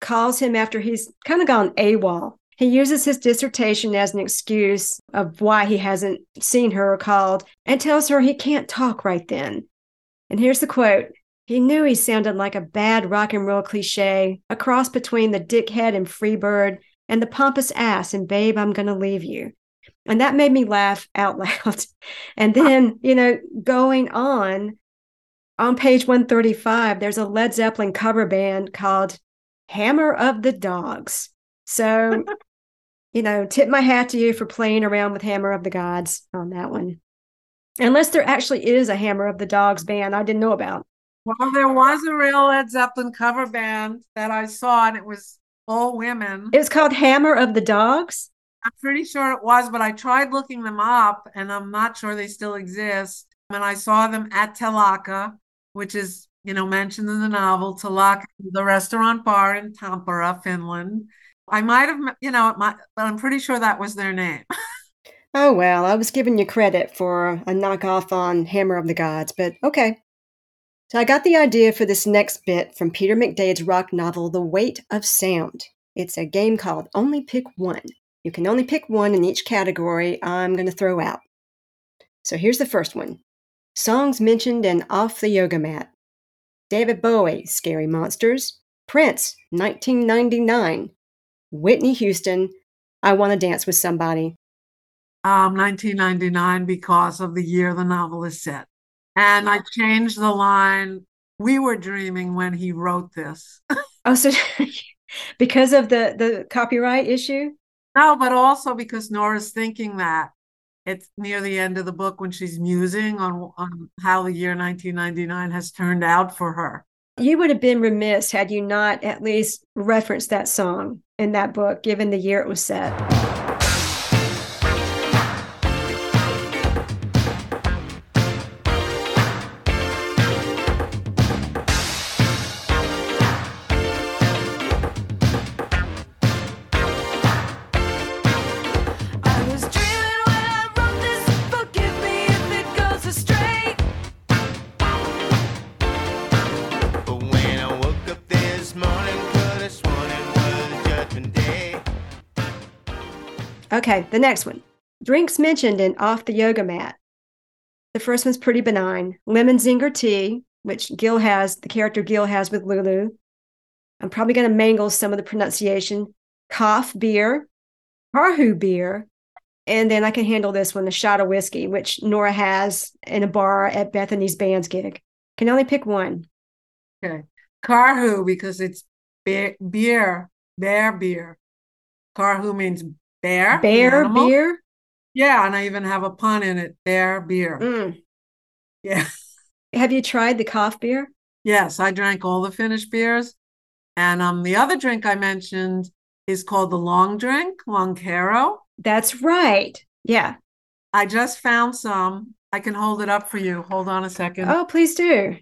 calls him after he's kind of gone AWOL. He uses his dissertation as an excuse of why he hasn't seen her or called and tells her he can't talk right then. And here's the quote He knew he sounded like a bad rock and roll cliche, a cross between the dickhead and freebird and the pompous ass and babe, I'm going to leave you. And that made me laugh out loud. and then, you know, going on, on page 135, there's a Led Zeppelin cover band called Hammer of the Dogs. So, you know, tip my hat to you for playing around with Hammer of the Gods on that one. Unless there actually is a Hammer of the Dogs band I didn't know about. Well, there was a real Led Zeppelin cover band that I saw, and it was all women. It was called Hammer of the Dogs. I'm pretty sure it was, but I tried looking them up, and I'm not sure they still exist. And I saw them at Telakka, which is, you know, mentioned in the novel. Telakka, the restaurant bar in Tampere, Finland. I might have, you know, might, but I'm pretty sure that was their name. Oh, well, I was giving you credit for a knockoff on Hammer of the Gods, but okay. So I got the idea for this next bit from Peter McDade's rock novel, The Weight of Sound. It's a game called Only Pick One. You can only pick one in each category I'm going to throw out. So here's the first one Songs mentioned in Off the Yoga Mat. David Bowie, Scary Monsters. Prince, 1999. Whitney Houston, I Want to Dance with Somebody. Um, 1999 because of the year the novel is set. And I changed the line, we were dreaming when he wrote this. oh, so because of the, the copyright issue? No, but also because Nora's thinking that it's near the end of the book when she's musing on, on how the year 1999 has turned out for her. You would have been remiss had you not at least referenced that song in that book, given the year it was set. Okay, the next one. Drinks mentioned in Off the Yoga Mat. The first one's pretty benign. Lemon zinger tea, which Gil has, the character Gil has with Lulu. I'm probably going to mangle some of the pronunciation. Koff beer, Karhu beer, and then I can handle this one, a shot of whiskey, which Nora has in a bar at Bethany's band's gig. Can only pick one. Okay. Karhu, because it's beer, beer, bear beer. Karhu means bear. Bear beer? Yeah, and I even have a pun in it bear beer. Mm. Yeah. Have you tried the Koff beer? Yes, I drank all the Finnish beers. And um, the other drink I mentioned is called the long drink, lonkero. That's right. Yeah. I just found some. I can hold it up for you. Hold on a second. Oh, please do.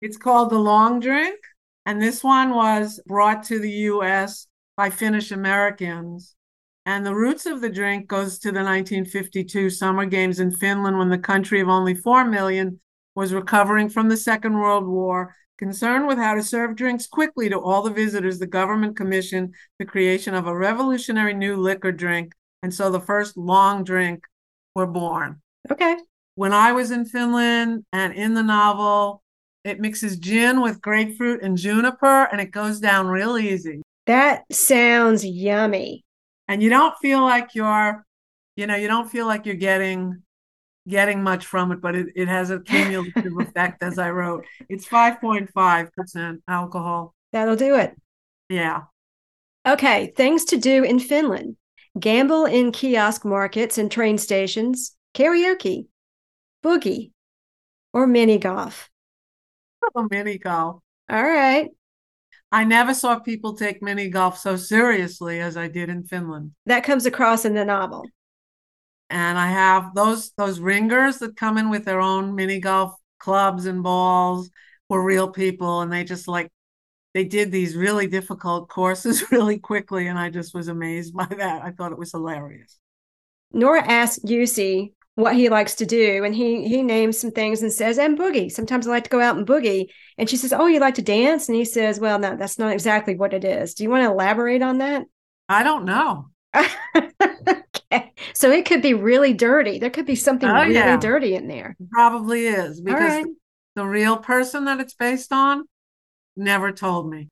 It's called the long drink. And this one was brought to the US by Finnish Americans. And the roots of the drink goes to the 1952 Summer Games in Finland when the country of only 4 million was recovering from the Second World War. Concerned with how to serve drinks quickly to all the visitors, the government commissioned the creation of a revolutionary new liquor drink. And so the first long drink were born. Okay. When I was in Finland and in the novel, it mixes gin with grapefruit and juniper and it goes down real easy. That sounds yummy and you don't feel like you're you know you don't feel like you're getting getting much from it but it, it has a cumulative effect as i wrote. It's 5.5% alcohol. That'll do it. Yeah. Okay things to do in finland. Gamble in kiosk markets and train stations karaoke boogie or mini golf. Oh, mini golf. All right I never saw people take mini golf so seriously as I did in Finland. That comes across in the novel. And I have those those ringers that come in with their own mini golf clubs and balls were real people and they just like they did these really difficult courses really quickly and I just was amazed by that. I thought it was hilarious. Nora asked Jussi what he likes to do and he he names some things and says and boogie sometimes i like to go out and boogie and she says oh you like to dance and he says well no that's not exactly what it is do you want to elaborate on that I don't know. okay so it could be really dirty there could be something Oh, really yeah. dirty in there It probably is because right. the real person that it's based on never told me.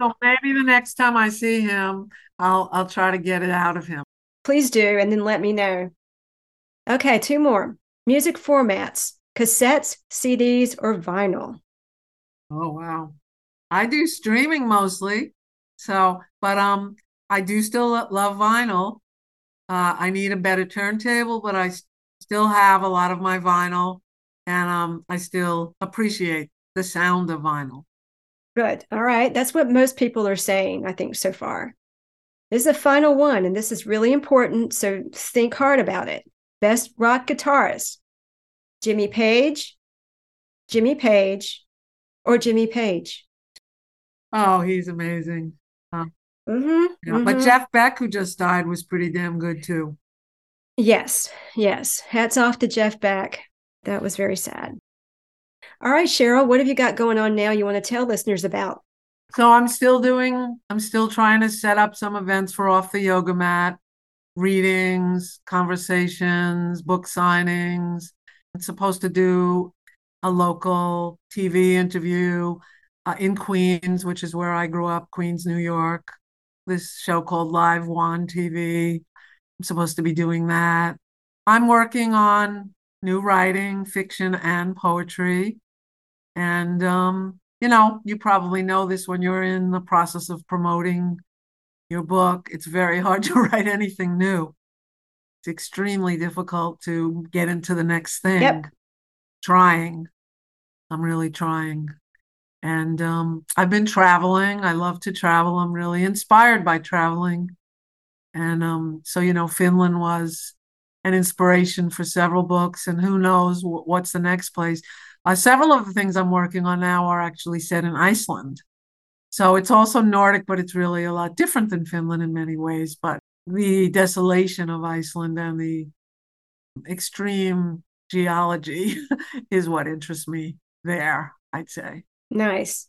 So maybe the next time I see him, I'll I'll try to get it out of him. please do and then let me know okay two more music formats cassettes cds or vinyl Oh wow. I do streaming mostly. So, but um I do still love vinyl. Uh I need a better turntable, but I still have a lot of my vinyl and um I still appreciate the sound of vinyl. Good. All right. That's what most people are saying, I think, so far. This is the final one, and this is really important. So think hard about it. Best rock guitarist Jimmy Page, Jimmy Page, or Jimmy Page? Oh, he's amazing. Uh, Mm-hmm, yeah. But Jeff Beck, who just died, was pretty damn good too. Yes. Yes. Hats off to Jeff Beck. That was very sad. All right, Cheryl, what have you got going on now you want to tell listeners about? So I'm still doing, I'm still trying to set up some events for off the yoga mat, readings, conversations, book signings. I'm supposed to do a local TV interview uh, in Queens, which is where I grew up, Queens, New York. This show called Live One TV. I'm supposed to be doing that. I'm working on new writing, fiction, and poetry. And, um, you know, you probably know this when you're in the process of promoting your book. It's very hard to write anything new. It's extremely difficult to get into the next thing. Yep. Trying. I'm really trying. And um, I've been traveling. I love to travel. I'm really inspired by traveling. And um, so, you know, Finland was an inspiration for several books, and who knows what's the next place. Uh, several of the things I'm working on now are actually set in Iceland. So it's also Nordic, but it's really a lot different than Finland in many ways. But the desolation of Iceland and the extreme geology is what interests me there, I'd say. Nice.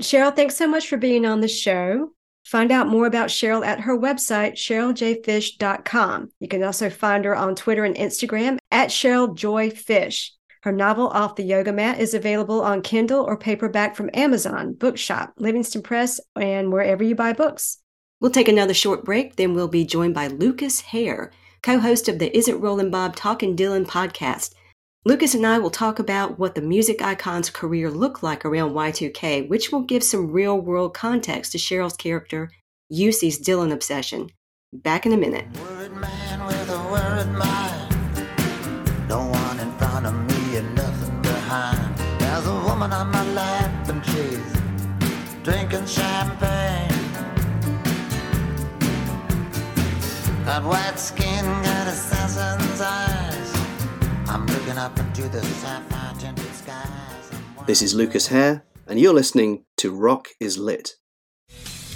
Cheryl, thanks so much for being on the show. Find out more about Cheryl at her website, cheryljfish.com. You can also find her on Twitter and Instagram at Cheryl Joy Fish. Her novel, Off the Yoga Mat, is available on Kindle or paperback from Amazon, Bookshop, Livingston Press, and wherever you buy books. We'll take another short break, then we'll be joined by Lucas Hare, co host of the Is It Rollin' Bob Talkin' Dylan podcast. Lucas and I will talk about what the music icon's career looked like around Y2K, which will give some real world context to Cheryl's character, Jussi's Dylan obsession. Back in a minute. Drinking champagne. Skin, got eyes. I'm looking up into the. This is Lucas Hare, and you're listening to Rock is Lit.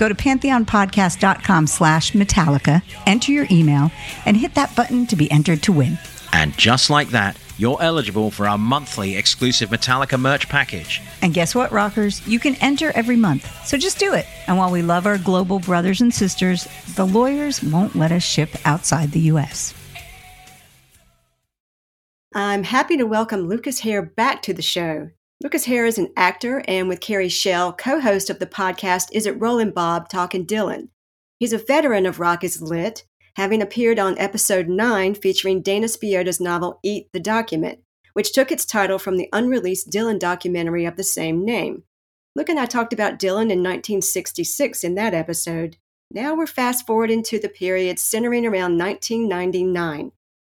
Go to pantheonpodcast.com slash Metallica, enter your email, and hit that button to be entered to win. And just like that, you're eligible for our monthly exclusive Metallica merch package. And guess what, rockers? You can enter every month. So just do it. And while we love our global brothers and sisters, the lawyers won't let us ship outside the U.S. I'm happy to welcome Lucas Hare back to the show. Lucas Hare is an actor and, with Kerry Shale, co host of the podcast Is It Rollin' Bob Talkin' Dylan. He's a veteran of Rock is Lit, having appeared on episode 9 featuring Dana Spiotta's novel Eat the Document, which took its title from the unreleased Dylan documentary of the same name. Luke and I talked about Dylan in 1966 in that episode. Now we're fast forwarding to the period centering around 1999,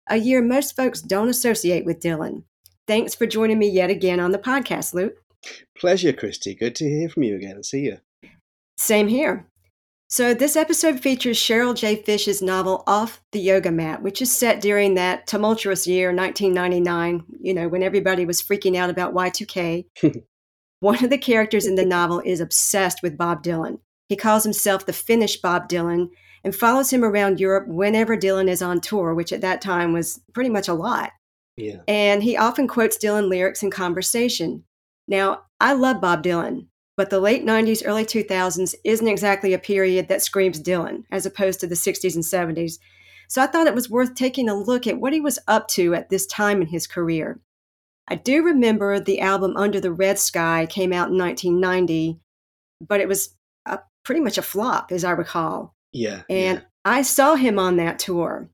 a year most folks don't associate with Dylan. Thanks for joining me yet again on the podcast, Luke. Pleasure, Christy. Good to hear from you again and see you. Same here. So, this episode features Cheryl J. Fish's novel Off the Yoga Mat, which is set during that tumultuous year, 1999, you know, when everybody was freaking out about Y2K. One of the characters in the novel is obsessed with Bob Dylan. He calls himself the Finnish Bob Dylan and follows him around Europe whenever Dylan is on tour, which at that time was pretty much a lot. Yeah. And he often quotes Dylan lyrics in conversation. Now, I love Bob Dylan, but the late 90s, early 2000s isn't exactly a period that screams Dylan, as opposed to the 60s and 70s. So I thought it was worth taking a look at what he was up to at this time in his career. I do remember the album Under the Red Sky came out in 1990, but it was a, pretty much a flop, as I recall. Yeah. And I saw him on that tour.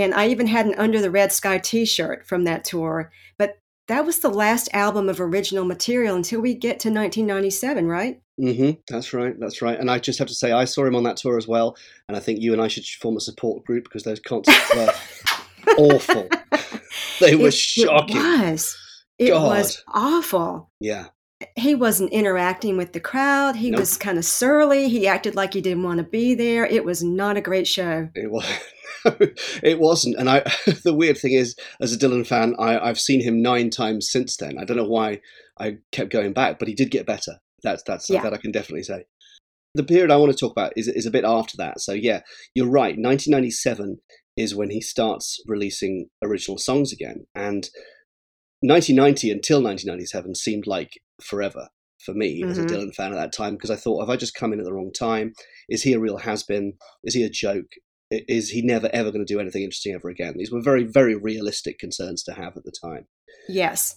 And I even had an Under the Red Sky t shirt from that tour. But that was the last album of original material until we get to 1997, right? Mm hmm That's right. That's right. And I just have to say, I saw him on that tour as well. And I think you and I should form a support group because those concerts were awful. they were It- shocking. It was. It was awful. Yeah. He wasn't interacting with the crowd. He Nope. was kind of surly. He acted like he didn't want to be there. It was not a great show. It was. it wasn't. And I, the weird thing is, as a Dylan fan, I, I've seen him nine times since then. I don't know why I kept going back, but he did get better. That's that's Yeah. that I can definitely say. The period I want to talk about is is a bit after that. So yeah, you're right. 1997 is when he starts releasing original songs again, and 1990 until 1997 seemed like forever for me as a Mhm. Dylan fan at that time because I thought, have I just come in at the wrong time? Is he a real has been? Is he a joke? Is he never ever going to do anything interesting ever again? These were very, very realistic concerns to have at the time. Yes.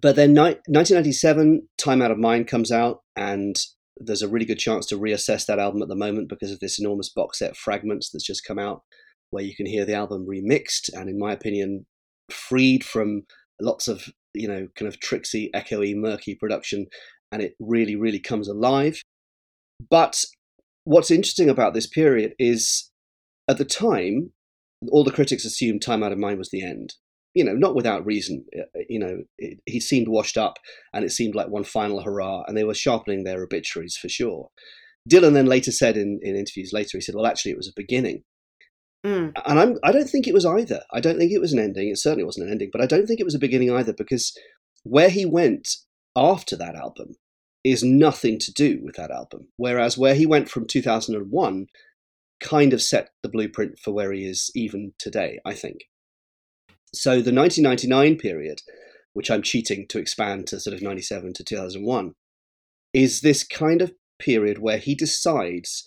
But then ni- 1997, Time Out of Mind comes out, and there's a really good chance to reassess that album at the moment because of this enormous box set Fragments that's just come out, where you can hear the album remixed and, in my opinion, freed from lots of you know kind of tricksy, echoey, murky production, and it really, really comes alive. But what's interesting about this period is, at the time, all the critics assumed Time Out of Mind was the end you know, not without reason. Uh, You know, it, he seemed washed up, and it seemed like one final hurrah, and they were sharpening their obituaries for sure. Dylan then later said in, in interviews later, he said, "Well, actually, it was a beginning," Mm. and I'm I don't think it was either. I don't think it was an ending. It certainly wasn't an ending, but I don't think it was a beginning either because where he went after that album is nothing to do with that album. Whereas where he went from 2001 kind of set the blueprint for where he is even today. I think. So the 1999 period, which I'm cheating to expand to sort of 97 to 2001, is this kind of period where he decides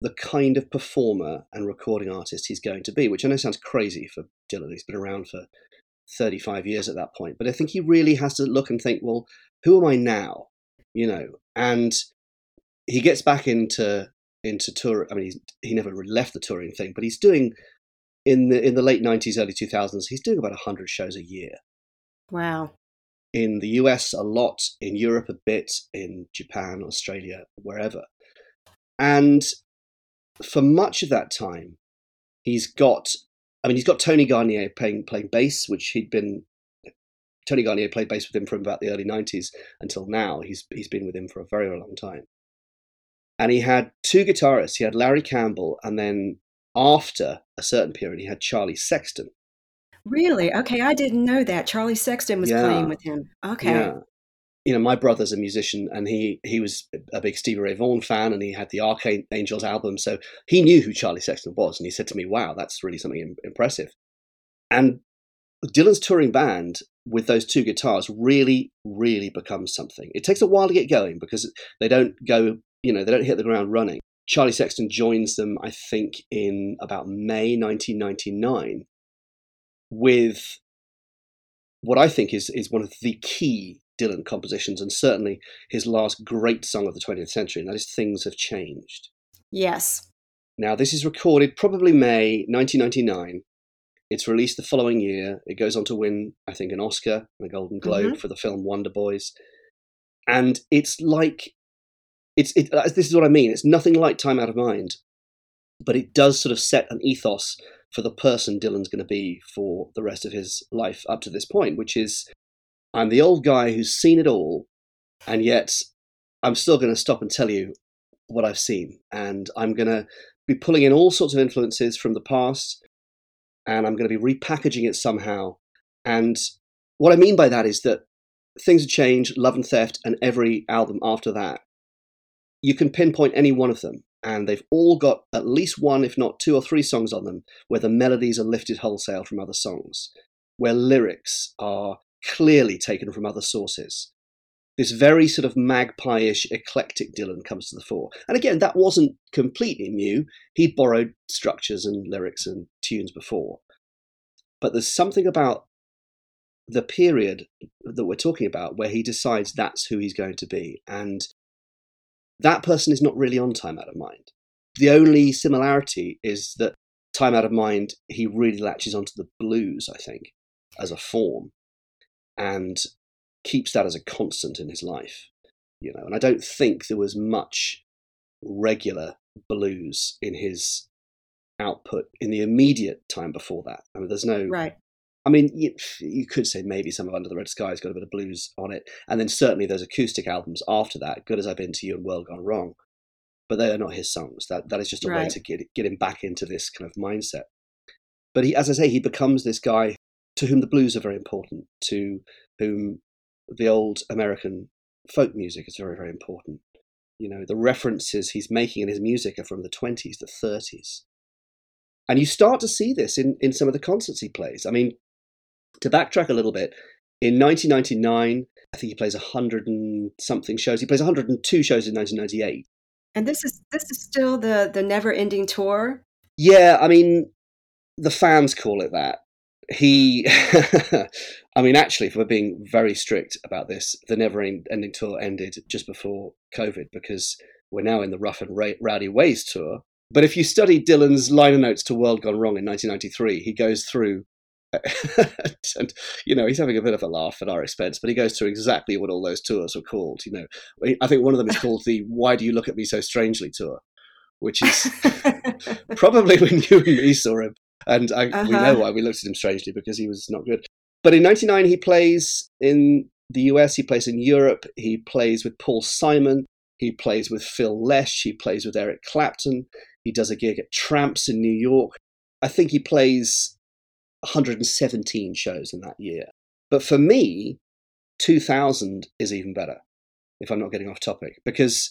the kind of performer and recording artist he's going to be, which I know sounds crazy for Dylan. He's been around for 35 years at that point. But I think he really has to look and think, well, who am I now? You know, and he gets back into into tour. I mean, he's, he never left the touring thing, but he's doing in the in the late 90s, early 2000s. He's doing about 100 shows a year Wow. in the US a lot, in Europe a bit, in Japan, Australia, wherever. And for much of that time, he's got, I mean, he's got Tony Garnier playing playing bass, which he'd been. Tony Garnier played bass with him from about the early '90s until now. He's he's been with him for a very, very long time. And he had two guitarists. He had Larry Campbell, and then after a certain period, he had Charlie Sexton. Really? Okay, I didn't know that. Charlie Sexton was Yeah. playing with him. Okay. Yeah. You know, my brother's a musician and he, he was a big Stevie Ray Vaughan fan and he had the Archangels album. So he knew who Charlie Sexton was. And he said to me, wow, that's really something impressive. And Dylan's touring band with those two guitars really, really becomes something. It takes a while to get going because they don't go, you know, they don't hit the ground running. Charlie Sexton joins them, I think, in about May 1999 with what I think is is one of the key Dylan compositions, and certainly his last great song of the 20th century, and that is "Things Have Changed." Yes. Now, this is recorded probably May 1999. It's released the following year. It goes on to win, I think, an Oscar and a Golden Globe Mhm. for the film Wonder Boys, and it's like it's it. uh, This is what I mean. It's nothing like Time Out of Mind, but it does sort of set an ethos for the person Dylan's going to be for the rest of his life up to this point, which is I'm the old guy who's seen it all, and yet I'm still going to stop and tell you what I've seen. And I'm going to be pulling in all sorts of influences from the past, and I'm going to be repackaging it somehow. And what I mean by that is that things have changed, Love and Theft, and every album after that. You can pinpoint any one of them, and they've all got at least one, if not two or three songs on them where the melodies are lifted wholesale from other songs, where lyrics are clearly taken from other sources. This very sort of magpie-ish eclectic Dylan comes to the fore. And again, that wasn't completely new. He borrowed structures and lyrics and tunes before. But there's something about the period that we're talking about where he decides that's who he's going to be. And that person is not really on Time Out of Mind. The only similarity is that Time Out of Mind, he really latches onto the blues, I think, as a form, and keeps that as a constant in his life. You know, and I don't think there was much regular blues in his output in the immediate time before that. I mean, there's no right. I mean, you, you, could say maybe some of Under the Red Sky's got a bit of blues on it, and then certainly those acoustic albums after that, "Good as I've Been to You" and "World Gone Wrong," but they are not his songs. That that is just a right. way to get get him back into this kind of mindset. But he, as I say, he becomes this guy to whom the blues are very important, to whom the old American folk music is very very important. You know, the references he's making in his music are from the twenties, the thirties. And you start to see this in, in some of the concerts he plays. I mean, to backtrack a little bit, in 1999, I think he plays 100 and something shows. He plays 102 shows in 1998. And this is this is still the the never ending tour. Yeah, I mean, the fans call it that. He, I mean, actually, if we're being very strict about this, the never ending tour ended just before COVID because we're now in the Rough and Rowdy Ways tour. But if you study Dylan's liner notes to World Gone Wrong in 1993, he goes through and you know he's having a bit of a laugh at our expense but he goes through exactly what all those tours were called you know i think one of them is called the why do you look at me so strangely tour which is probably when you and me saw him and I, uh-huh. we know why. We looked at him strangely because he was not good. But in 99 he plays in the us he plays in europe. He plays with paul simon. He plays with phil lesh. He plays with eric clapton. He does a gig at tramps in new york. I think he plays 117 shows in that year. But for me, 2000 is even better, if I'm not getting off topic, because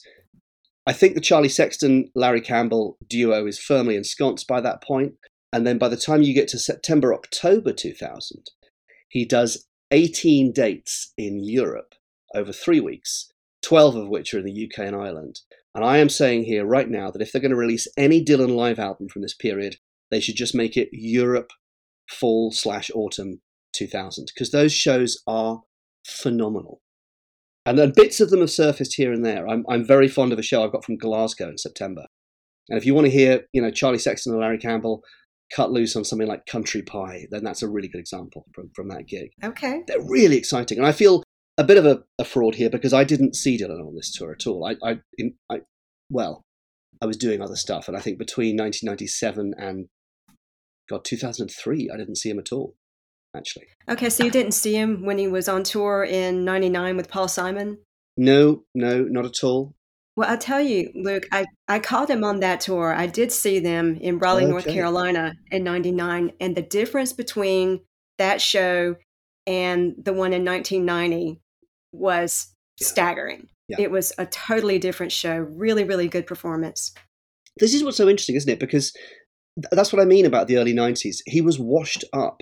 I think the Charlie Sexton Larry Campbell duo is firmly ensconced by that point. And then by the time you get to September, October 2000, he does 18 dates in Europe over three weeks, 12 of which are in the UK and Ireland. And I am saying here right now that if they're going to release any Dylan live album from this period, they should just make it Europe fall slash autumn 2000 because those shows are phenomenal. And then bits of them have surfaced here and there. I'm, I'm very fond of a show I've got from Glasgow in September. And if you want to hear, you know, Charlie Sexton and Larry Campbell cut loose on something like Country Pie, then that's a really good example from, from that gig. Okay. They're really exciting. And I feel a bit of a, a fraud here because I didn't see Dylan on this tour at all. I, I, in, I, well, I was doing other stuff. And I think between 1997 and God, 2003, I didn't see him at all, actually. Okay, so you didn't see him when he was on tour in 99 with Paul Simon? No, no, not at all. Well, I'll tell you, Luke, I, I caught them on that tour. I did see them in Raleigh, okay. North Carolina in 99. And the difference between that show and the one in 1990 was yeah. staggering. Yeah. It was a totally different show. Really, really good performance. This is what's so interesting, isn't it? Because that's what I mean about the early '90s. He was washed up,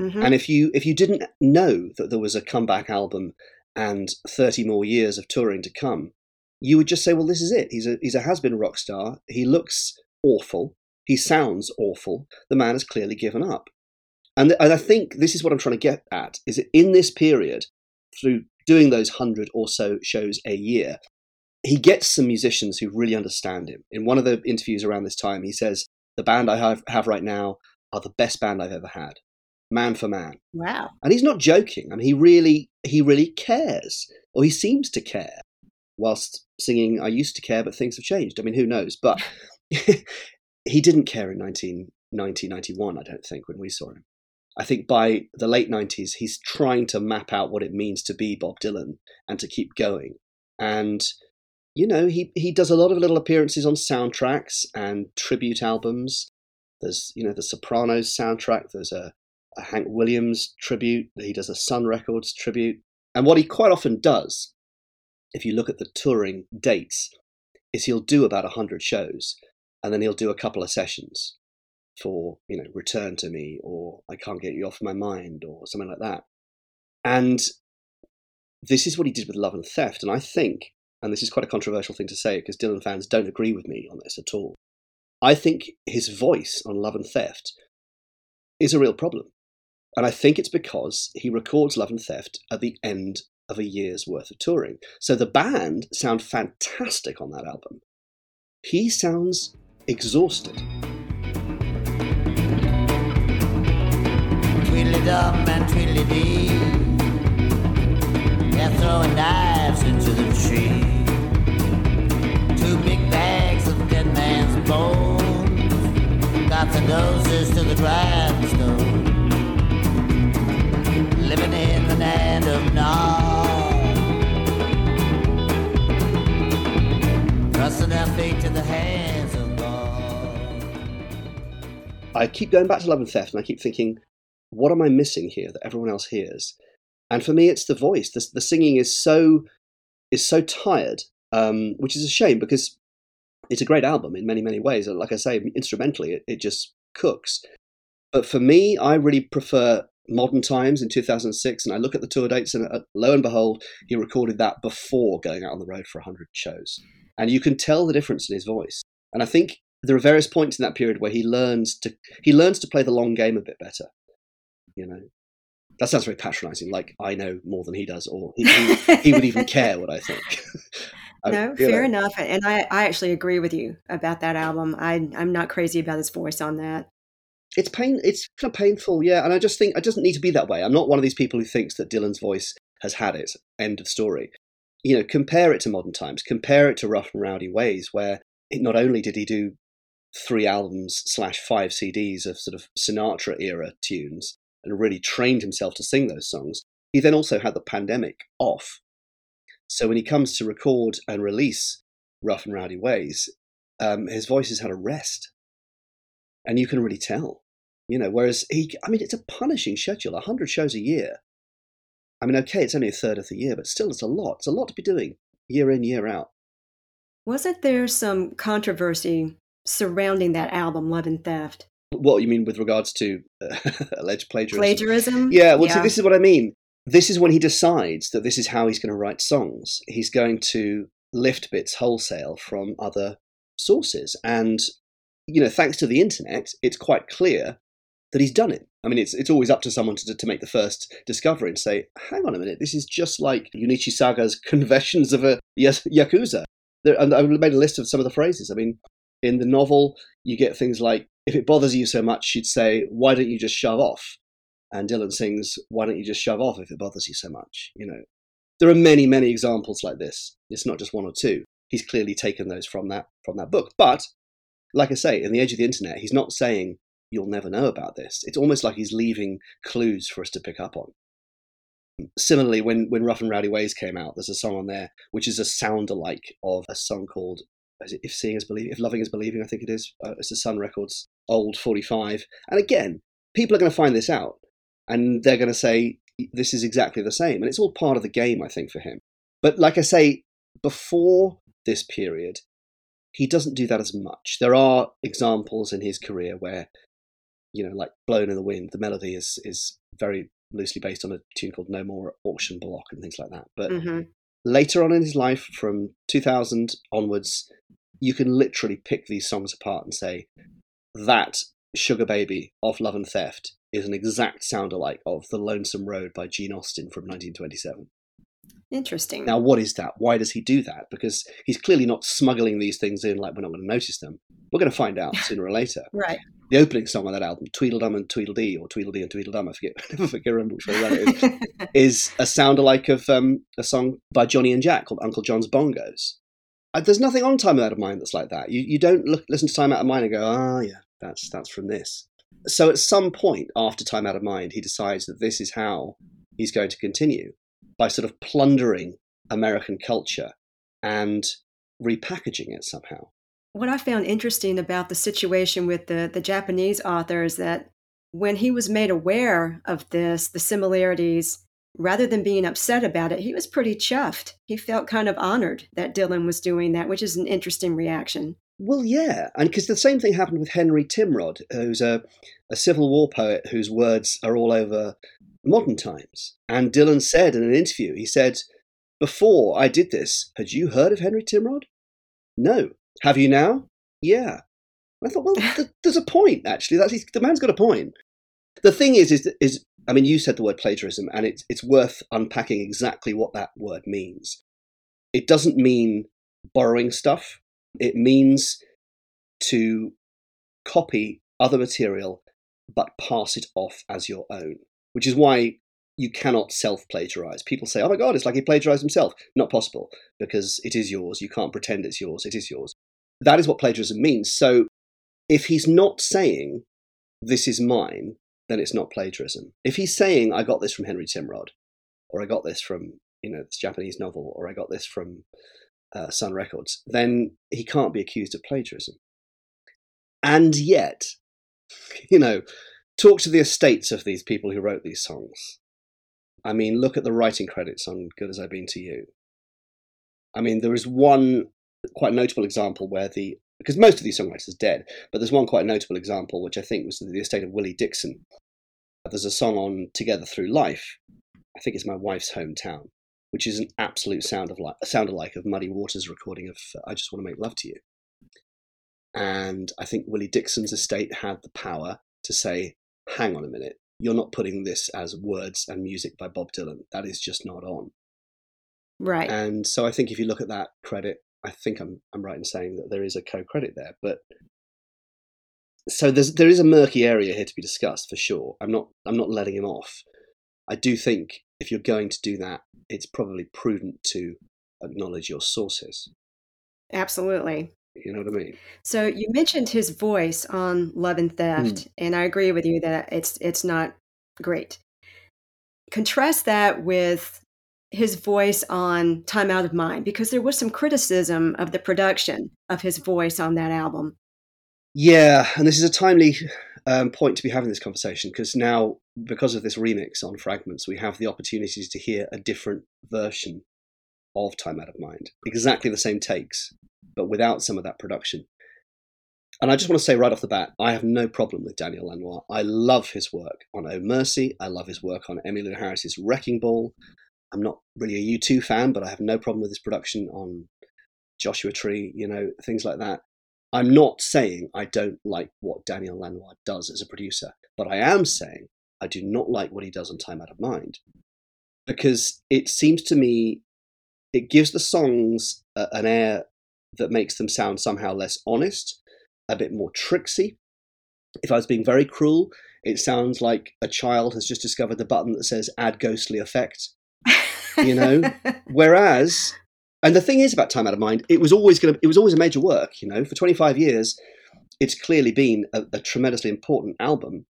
mm-hmm. and if you if you didn't know that there was a comeback album and 30 more years of touring to come, you would just say, "Well, this is it. He's a he's a has-been rock star. He looks awful. He sounds awful. The man has clearly given up." And, and I think this is what I'm trying to get at: is that in this period, through doing those hundred or so shows a year, he gets some musicians who really understand him. In one of the interviews around this time, he says, the band I have, have right now are the best band I've ever had, man for man. Wow! And he's not joking. I mean, he really, he really cares, or he seems to care, whilst singing "I used to care, but things have changed." I mean, who knows? But he didn't care in 19 1991, I don't think, when we saw him. I think by the late 90s, he's trying to map out what it means to be Bob Dylan and to keep going. And, you know, he, he does a lot of little appearances on soundtracks and tribute albums. There's, you know, the Sopranos soundtrack, there's a, a Hank Williams tribute, he does a Sun Records tribute. And what he quite often does, if you look at the touring dates, is he'll do about 100 shows and then he'll do a couple of sessions for you know return to me or i can't get you off my mind or something like that. And this is what he did with love and theft and i think and this is quite a controversial thing to say because dylan fans don't agree with me on this at all i think his voice on love and theft is a real problem. And i think it's because he records love and theft at the end of a year's worth of touring so the band sound fantastic on that album he sounds exhausted Tweedledum and Tweedledee. They're throwing knives into the tree. Two big bags of dead man's bones. Got the noses to the grindstone. Fate the hands of God. I keep going back to Love and Theft, and I keep thinking, what am I missing here that everyone else hears? And for me, it's the voice. The, the singing is so is so tired, um, which is a shame because it's a great album in many many ways. Like I say, instrumentally, it, it just cooks. But for me, I really prefer Modern Times in 2006, and I look at the tour dates, and uh, lo and behold, he recorded that before going out on the road for 100 shows. And you can tell the difference in his voice. And I think there are various points in that period where he learns to he learns to play the long game a bit better you know that sounds very patronizing like i know more than he does or he, he, he would even care what i think I- No, fair know. enough. And I, I actually agree with you about that album. I, I'm not crazy about his voice on that. it's pain it's kind of painful yeah and i just think it doesn't need to be that way i'm not one of these people who thinks that dylan's voice has had it end of story you know compare it to modern times compare it to rough and rowdy ways where it, not only did he do three albums slash five cds of sort of sinatra era tunes and really trained himself to sing those songs he then also had the pandemic off. So when he comes to record and release rough and rowdy ways um, his voice has had a rest. And you can really tell you know whereas he i mean it's a punishing schedule 100 shows a year i mean okay it's only a third of the year but still it's a lot. It's a lot to be doing year in year out. Wasn't there some controversy surrounding that album, Love and Theft? what you mean with regards to uh, alleged plagiarism? Plagiarism? yeah well Yeah. this is what i mean. This is when he decides that this is how he's going to write songs. He's going to lift bits wholesale from other sources. And you know thanks to the internet it's quite clear that he's done it i mean it's it's always up to someone to, to make the first discovery and say hang on a minute this is just like Junichi Saga's confessions of a yakuza. There, and i made a list of some of the phrases. I mean in the novel you get things like if it bothers you so much she'd say why don't you just shove off and dylan sings why don't you just shove off if it bothers you so much? You know there are many many examples like this. It's not just one or two. He's clearly taken those from that from that book. But like i say in the age of the internet he's not saying you'll never know about this. It's almost like he's leaving clues for us to pick up on. Similarly when when rough and rowdy ways came out there's a song on there which is a sound alike of a song called if seeing is believing if loving is believing i think it is. Uh, it's the sun records old 45 and again people are going to find this out and they're going to say this is exactly the same. And it's all part of the game i think for him. But like i say before this period he doesn't do that as much. There are examples in his career where you know like blown in the wind the melody is is very loosely based on a tune called no more auction block and things like that but Mhm. later on in his life from 2000 onwards you can literally pick these songs apart and say that sugar baby of love and theft is an exact sound alike of the lonesome road by gene austin from 1927 Interesting. now what is that why does he do that because he's clearly not smuggling these things in like we're not going to notice them we're going to find out sooner or later Right. the opening song on that album, Tweedledum and Tweedledee, or Tweedledee and Tweedledum, I forget, I never forget remember which way around it is, is a sound alike of um, a song by Johnny and Jack called Uncle John's Bongos. Uh, there's nothing on Time Out of Mind that's like that. You you don't look listen to Time Out of Mind and go, ah, yeah, That's that's from this. So at some point after Time Out of Mind, he decides that this is how he's going to continue by sort of plundering American culture and repackaging it somehow. What I found interesting about the situation with the, the Japanese author is that when he was made aware of this, the similarities, rather than being upset about it, he was pretty chuffed. He felt kind of honored that Dylan was doing that, which is an interesting reaction. Well, yeah, and because the same thing happened with Henry Timrod, who's a, a Civil War poet whose words are all over modern times. And Dylan said in an interview, he said, Before I did this, had you heard of Henry Timrod? No. Have you now? Yeah. I thought, well, th- there's a point, actually. That's, the man's got a point. The thing is, is, is, I mean, you said the word plagiarism, and it's, it's worth unpacking exactly what that word means. It doesn't mean borrowing stuff, it means to copy other material but pass it off as your own, which is why you cannot self plagiarize. People say, oh my God, it's like he plagiarized himself. Not possible because it is yours. You can't pretend it's yours. It is yours. That is what plagiarism means. So if he's not saying, this is mine, then it's not plagiarism. If he's saying, I got this from Henry Timrod, or I got this from, you know, this Japanese novel, or I got this from uh, Sun Records, then he can't be accused of plagiarism. And yet, you know, talk to the estates of these people who wrote these songs. I mean, look at the writing credits on Good As I've Been to You. I mean, there is one quite notable example where the because most of these songwriters are dead, but there's one quite notable example which I think was the estate of Willie Dixon. There's a song on Together Through Life. I think it's my wife's hometown, which is an absolute sound of like sound alike of Muddy Waters' recording of uh, "I Just Want to Make Love to You." And I think Willie Dixon's estate had the power to say, "Hang on a minute, you're not putting this as words and music by Bob Dylan. That is just not on." Right. And so I think if you look at that credit, I think I'm I'm right in saying that there is a co-credit there, but so there's there is a murky area here to be discussed for sure. I'm not I'm not letting him off. I do think if you're going to do that, it's probably prudent to acknowledge your sources. Absolutely. You know what I mean? So you mentioned his voice on Love and Theft, Mm. and I agree with you that it's it's not great. Contrast that with his voice on Time Out of Mind, because there was some criticism of the production of his voice on that album. Yeah, and this is a timely um, point to be having this conversation because now, because of this remix on Fragments, we have the opportunity to hear a different version of Time Out of Mind. Exactly the same takes, but without some of that production. And I just want to say right off the bat, I have no problem with Daniel Lanois. I love his work on Oh Mercy. I love his work on Emmylou Harris's Wrecking Ball. I'm not really a U2 fan, but I have no problem with his production on Joshua Tree, you know, things like that. I'm not saying I don't like what Daniel Lanois does as a producer, but I am saying I do not like what he does on Time Out of Mind because it seems to me it gives the songs a, an air that makes them sound somehow less honest, a bit more tricksy. If I was being very cruel, it sounds like a child has just discovered the button that says add ghostly effect, you know? Whereas and the thing is about Time Out of Mind, it was always going to, it was always a major work. You know, for 25 years, it's clearly been a, a tremendously important album.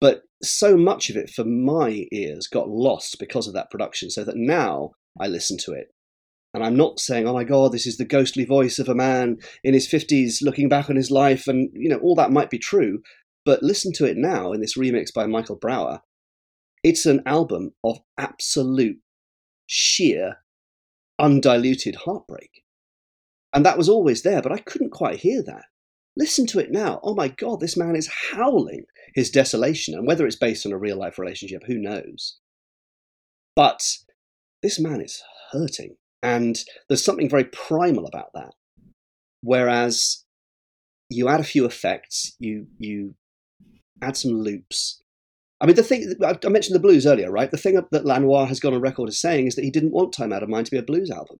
But so much of it, for my ears, got lost because of that production. So that now I listen to it, and I'm not saying, "Oh my God, this is the ghostly voice of a man in his 50s looking back on his life," and you know, all that might be true. But listen to it now in this remix by Michael Brauer. It's an album of absolute sheer undiluted heartbreak. And that was always there, but I couldn't quite hear that. Listen to it now. Oh my God, this man is howling his desolation. And whether it's based on a real life relationship, who knows? But this man is hurting. And there's something very primal about that. Whereas you add a few effects, you, you add some loops. I mean, the thing I mentioned the blues earlier, right? The thing that Lanois has gone on record as saying is that he didn't want Time Out of Mind to be a blues album.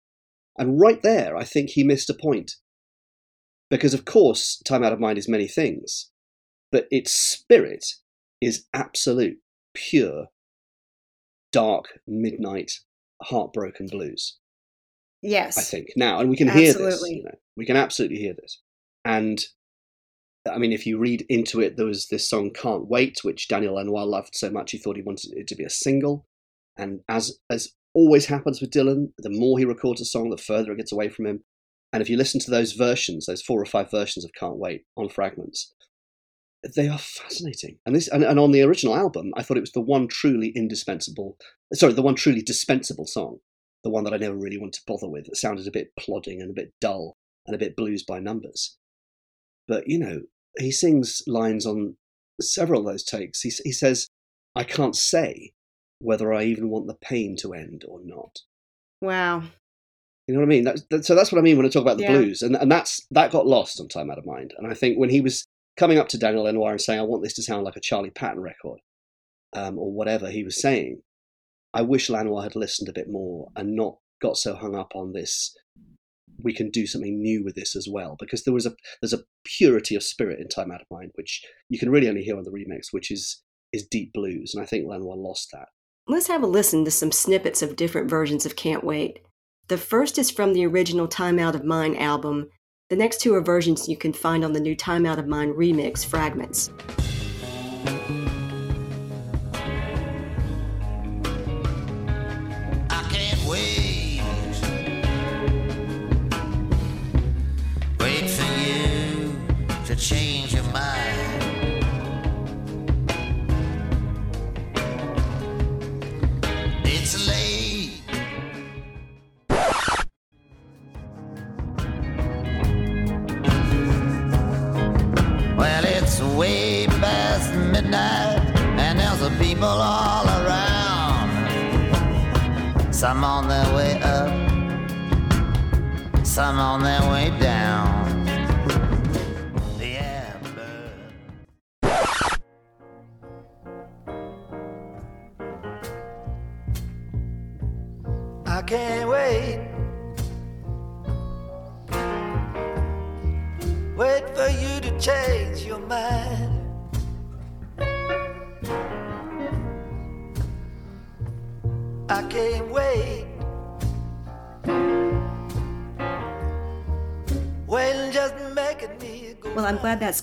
And right there, I think he missed a point. Because, of course, Time Out of Mind is many things, but its spirit is absolute, pure, dark, midnight, heartbroken blues. Yes. I think now, and we can hear this. You know, we can absolutely hear this. And I mean, if you read into it, there was this song "Can't Wait," which Daniel Lanois loved so much he thought he wanted it to be a single. And as as always happens with Dylan, the more he records a song, the further it gets away from him. And if you listen to those versions, those four or five versions of "Can't Wait" on fragments, they are fascinating. And this and, and on the original album, I thought it was the one truly indispensable, sorry, the one truly dispensable song, the one that I never really wanted to bother with. It sounded a bit plodding and a bit dull and a bit blues by numbers. But you know, he sings lines on several of those takes. He he says, "I can't say whether I even want the pain to end or not." Wow. You know what I mean? That's, that, so that's what I mean when I talk about the Yeah. blues, and and that's that got lost on Time Out of Mind. And I think when he was coming up to Daniel Lanois and saying, "I want this to sound like a Charlie Patton record," um, or whatever he was saying, I wish Lanois had listened a bit more and not got so hung up on this. We can do something new with this as well, because there was a there's a purity of spirit in Time Out of Mind, which you can really only hear on the remix, which is is deep blues, and I think Lanois lost that. Let's have a listen to some snippets of different versions of Can't Wait. The first is from the original Time Out of Mind album. The next two are versions you can find on the new Time Out of Mind remix fragments.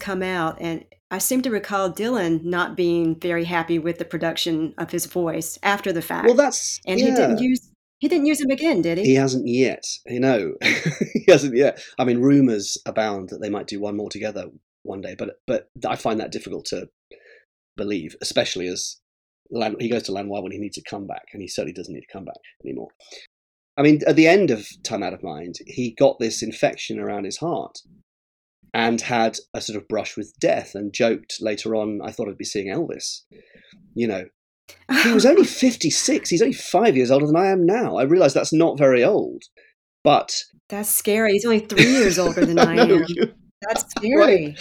Come out, and I seem to recall Dylan not being very happy with the production of his voice after the fact. Well, that's and he didn't use he didn't use him again, did he? He hasn't yet. You know, he hasn't yet. I mean, rumors abound that they might do one more together one day, but but I find that difficult to believe, especially as Lan- he goes to Lanois when he needs to come back, and he certainly doesn't need to come back anymore. I mean, at the end of Time Out of Mind, he got this infection around his heart and had a sort of brush with death and joked later on, I thought I'd be seeing Elvis. You know, he was only 56. He's only five years older than I am now. I realize that's not very old, but That's scary. He's only three years older than I am. That's scary.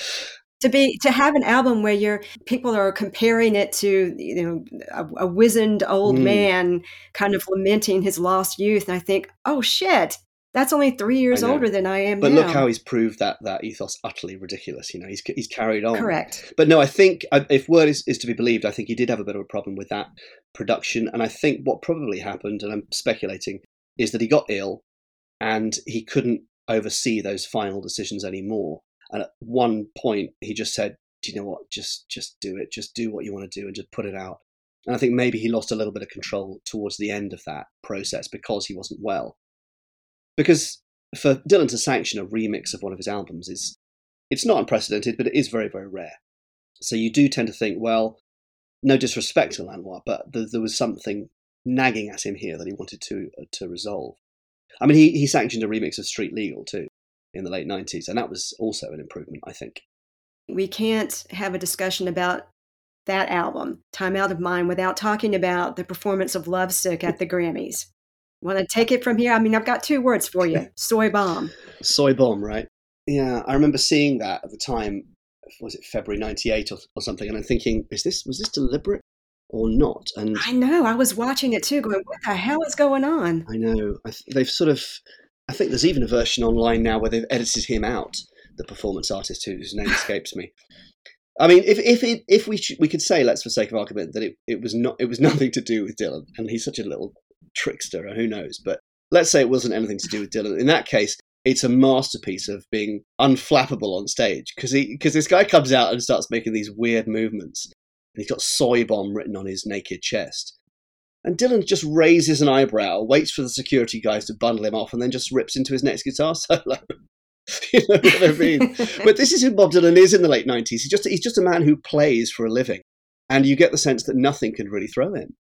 To be to have an album where you're people are comparing it to you know a, a wizened old Mm. man kind of lamenting his lost youth, and I think, oh shit, that's only three years older than I am But now. look how he's proved that that ethos utterly ridiculous. You know, he's he's carried on. Correct. But no, I think uh, if word is, is to be believed, I think he did have a bit of a problem with that production. And I think what probably happened, and I'm speculating, is that he got ill and he couldn't oversee those final decisions anymore. And at one point, he just said, "Do you know what? Just just do it. Just do what you want to do, and just put it out." And I think maybe he lost a little bit of control towards the end of that process because he wasn't well. Because for Dylan to sanction a remix of one of his albums is it's not unprecedented, but it is very, very rare. So you do tend to think, well, no disrespect to Lanois, but th- there was something nagging at him here that he wanted to uh, to resolve. I mean, he, he sanctioned a remix of Street Legal too in the late 90s, and that was also an improvement, I think. we can't have a discussion about that album, Time Out of Mind, without talking about the performance of Lovesick at the Grammys. Want to take it from here? I mean, I've got two words for you soy bomb. Soy Bomb, right? Yeah, I remember seeing that at the time. Was it February '98 or, or something? And I'm thinking, is this was this deliberate or not? And I know, I was watching it too, going, what the hell is going on? I know I th- they've sort of. I think there's even a version online now where they've edited him out, the performance artist who- whose name escapes me. I mean, if if it, if we sh- we could say, let's for sake of argument, that it, it was not it was nothing to do with Dylan, and he's such a little trickster, who knows? But let's say it wasn't anything to do with Dylan. In that case, it's a masterpiece of being unflappable on stage because because this guy comes out and starts making these weird movements, and he's got soy bomb written on his naked chest. And Dylan just raises an eyebrow, waits for the security guys to bundle him off, and then just rips into his next guitar solo. you know what I mean? but this is who Bob Dylan is in the late nineties. He's just he's just a man who plays for a living, and you get the sense that nothing can really throw him.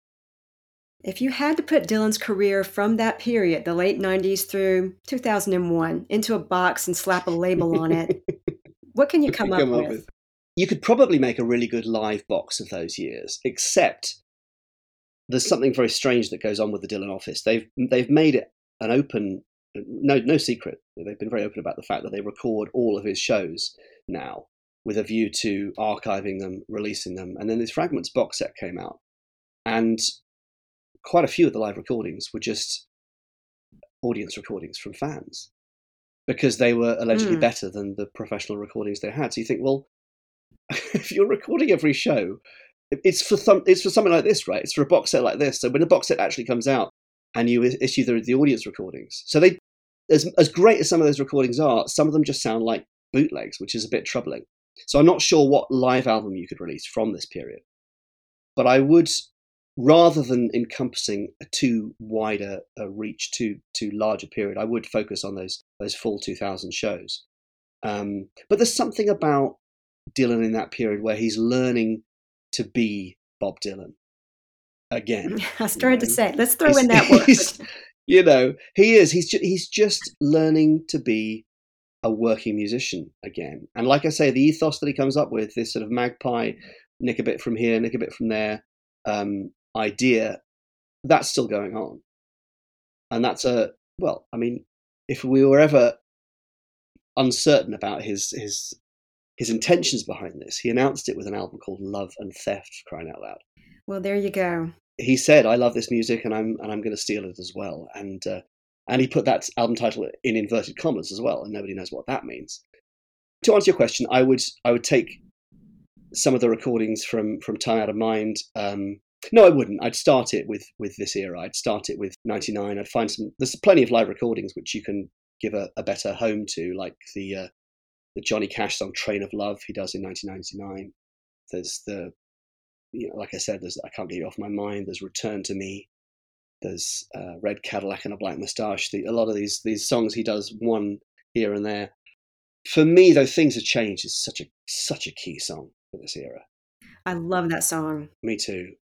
If you had to put Dylan's career from that period, the late 90s through 2001, into a box and slap a label on it, what can you come, up, Come up with? with. You could probably make a really good live box of those years, except there's something very strange that goes on with the Dylan office. They've they've made it an open, no no secret. They've been very open about the fact that they record all of his shows now with a view to archiving them, releasing them. And then this Fragments box set came out, and quite a few of the live recordings were just audience recordings from fans because they were allegedly Mm. better than the professional recordings they had. So you think, well, if you're recording every show, it's for some, it's for something like this, right? It's for a box set like this. So when a box set actually comes out, and you issue the, the audience recordings, so they, as as great as some of those recordings are, some of them just sound like bootlegs, which is a bit troubling. So I'm not sure what live album you could release from this period, but I would, rather than encompassing a too wider a reach, too too large a period, I would focus on those those full 2000 shows. Um, but there's something about Dylan in that period where he's learning to be Bob Dylan again. I started to say, let's throw He's- in that word. you know, he is. He's ju- he's just learning to be a working musician again. And like I say, the ethos that he comes up with, this sort of magpie, nick a bit from here, nick a bit from there, um, idea, that's still going on. And that's a well. I mean, if we were ever uncertain about his his his intentions behind this, he announced it with an album called Love and Theft, crying out loud Well, there you go. he said, "I love this music, and I'm and I'm going to steal it as well." And uh, and he put that album title in inverted commas as well, and nobody knows what that means. To answer your question, I would I would take some of the recordings from from Time Out of Mind. Um, no, I wouldn't. I'd start it with with this era. I'd start it with '99. I'd find some. There's plenty of live recordings which you can give a, a better home to, like the uh, the Johnny Cash song "Train of Love" he does in 1999. There's the you know, like I said, there's I can't get you off my mind. There's Return to Me. There's uh, Red Cadillac and a Black Moustache. The, a lot of these these songs he does one here and there. For me, though, things have changed. is such a such a key song for this era. I love that song. Me too.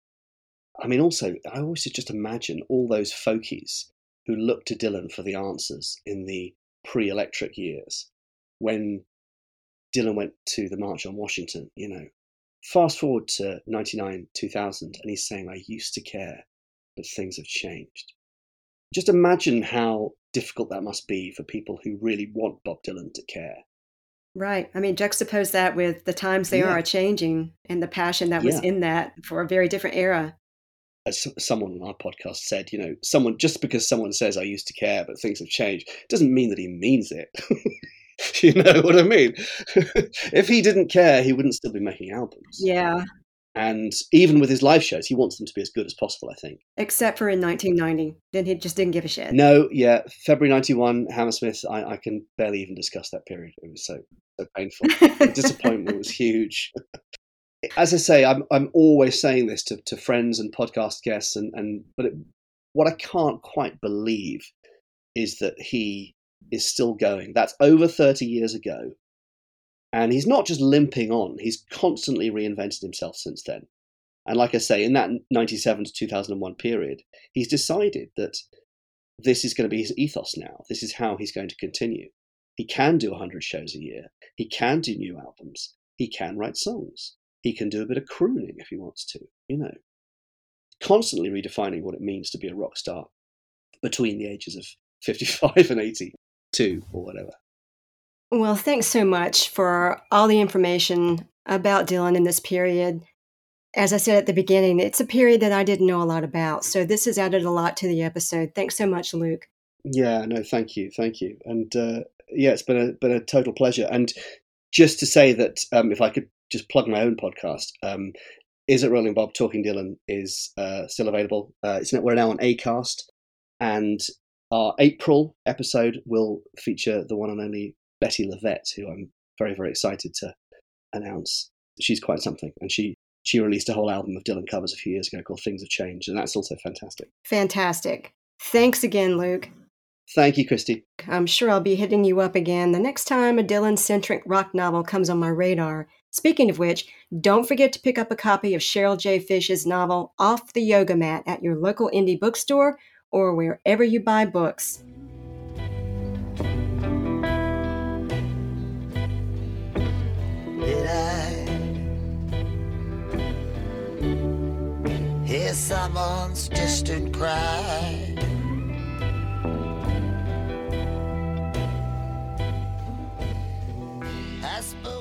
I mean, also, I always just imagine all those folkies who looked to Dylan for the answers in the pre-electric years when Dylan went to the March on Washington. You know, fast forward to 99, 2000, and he's saying, I used to care, but things have changed. Just imagine how difficult that must be for people who really want Bob Dylan to care. Right. I mean, juxtapose that with the times they Yeah. are changing and the passion that was Yeah. in that for a very different era. As someone on our podcast said, you know, someone just because someone says I used to care, but things have changed, doesn't mean that he means it. you know what I mean? if he didn't care, he wouldn't still be making albums. Yeah. And even with his live shows, he wants them to be as good as possible, I think. Except for in 1990. Then he just didn't give a shit. No, yeah, February 91, Hammersmith, I, I can barely even discuss that period. It was so, so painful. the disappointment was huge. As I say, I'm, I'm always saying this to, to friends and podcast guests, and, and but it, what I can't quite believe is that he is still going. That's over 30 years ago. And he's not just limping on, he's constantly reinvented himself since then. And like I say, in that 97 to 2001 period, he's decided that this is going to be his ethos now. This is how he's going to continue. He can do 100 shows a year. He can do new albums. He can write songs. He can do a bit of crooning if he wants to, you know. Constantly redefining what it means to be a rock star between the ages of 55 and 82 or whatever. Well, thanks so much for all the information about Dylan in this period. As I said at the beginning, it's a period that I didn't know a lot about. So this has added a lot to the episode. Thanks so much, Luke. Yeah, no, thank you, thank you, and uh, yeah, it's been a been a total pleasure. And just to say that, um, if I could just plug my own podcast, um, is it Rolling Bob Talking Dylan is uh, still available. Uh, it's we're now on Acast, and Our April episode will feature the one and only Bettye LaVette, who I'm very, very excited to announce. She's quite something, and she she released a whole album of Dylan covers a few years ago called Things Have Changed, and that's also fantastic. Fantastic. Thanks again, Luke. Thank you, Christy. I'm sure I'll be hitting you up again the next time a Dylan centric rock novel comes on my radar. Speaking of which, don't forget to pick up a copy of Cheryl J. Fish's novel Off the Yoga Mat at your local indie bookstore or wherever you buy books. Did I hear someone's distant cry?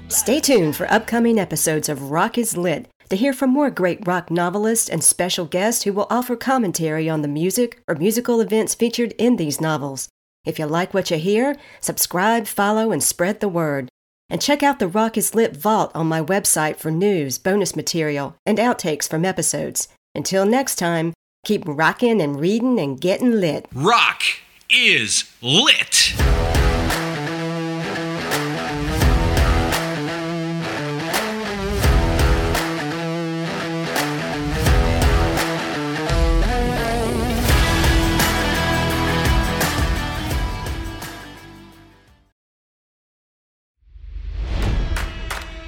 Stay tuned for upcoming episodes of Rock is Lit to hear from more great rock novelists and special guests who will offer commentary on the music or musical events featured in these novels. If you like what you hear, subscribe, follow, and spread the word. And check out the Rock is Lit Vault on my website for news, bonus material, and outtakes from episodes. Until next time, keep rocking and reading and getting lit. Rock is lit.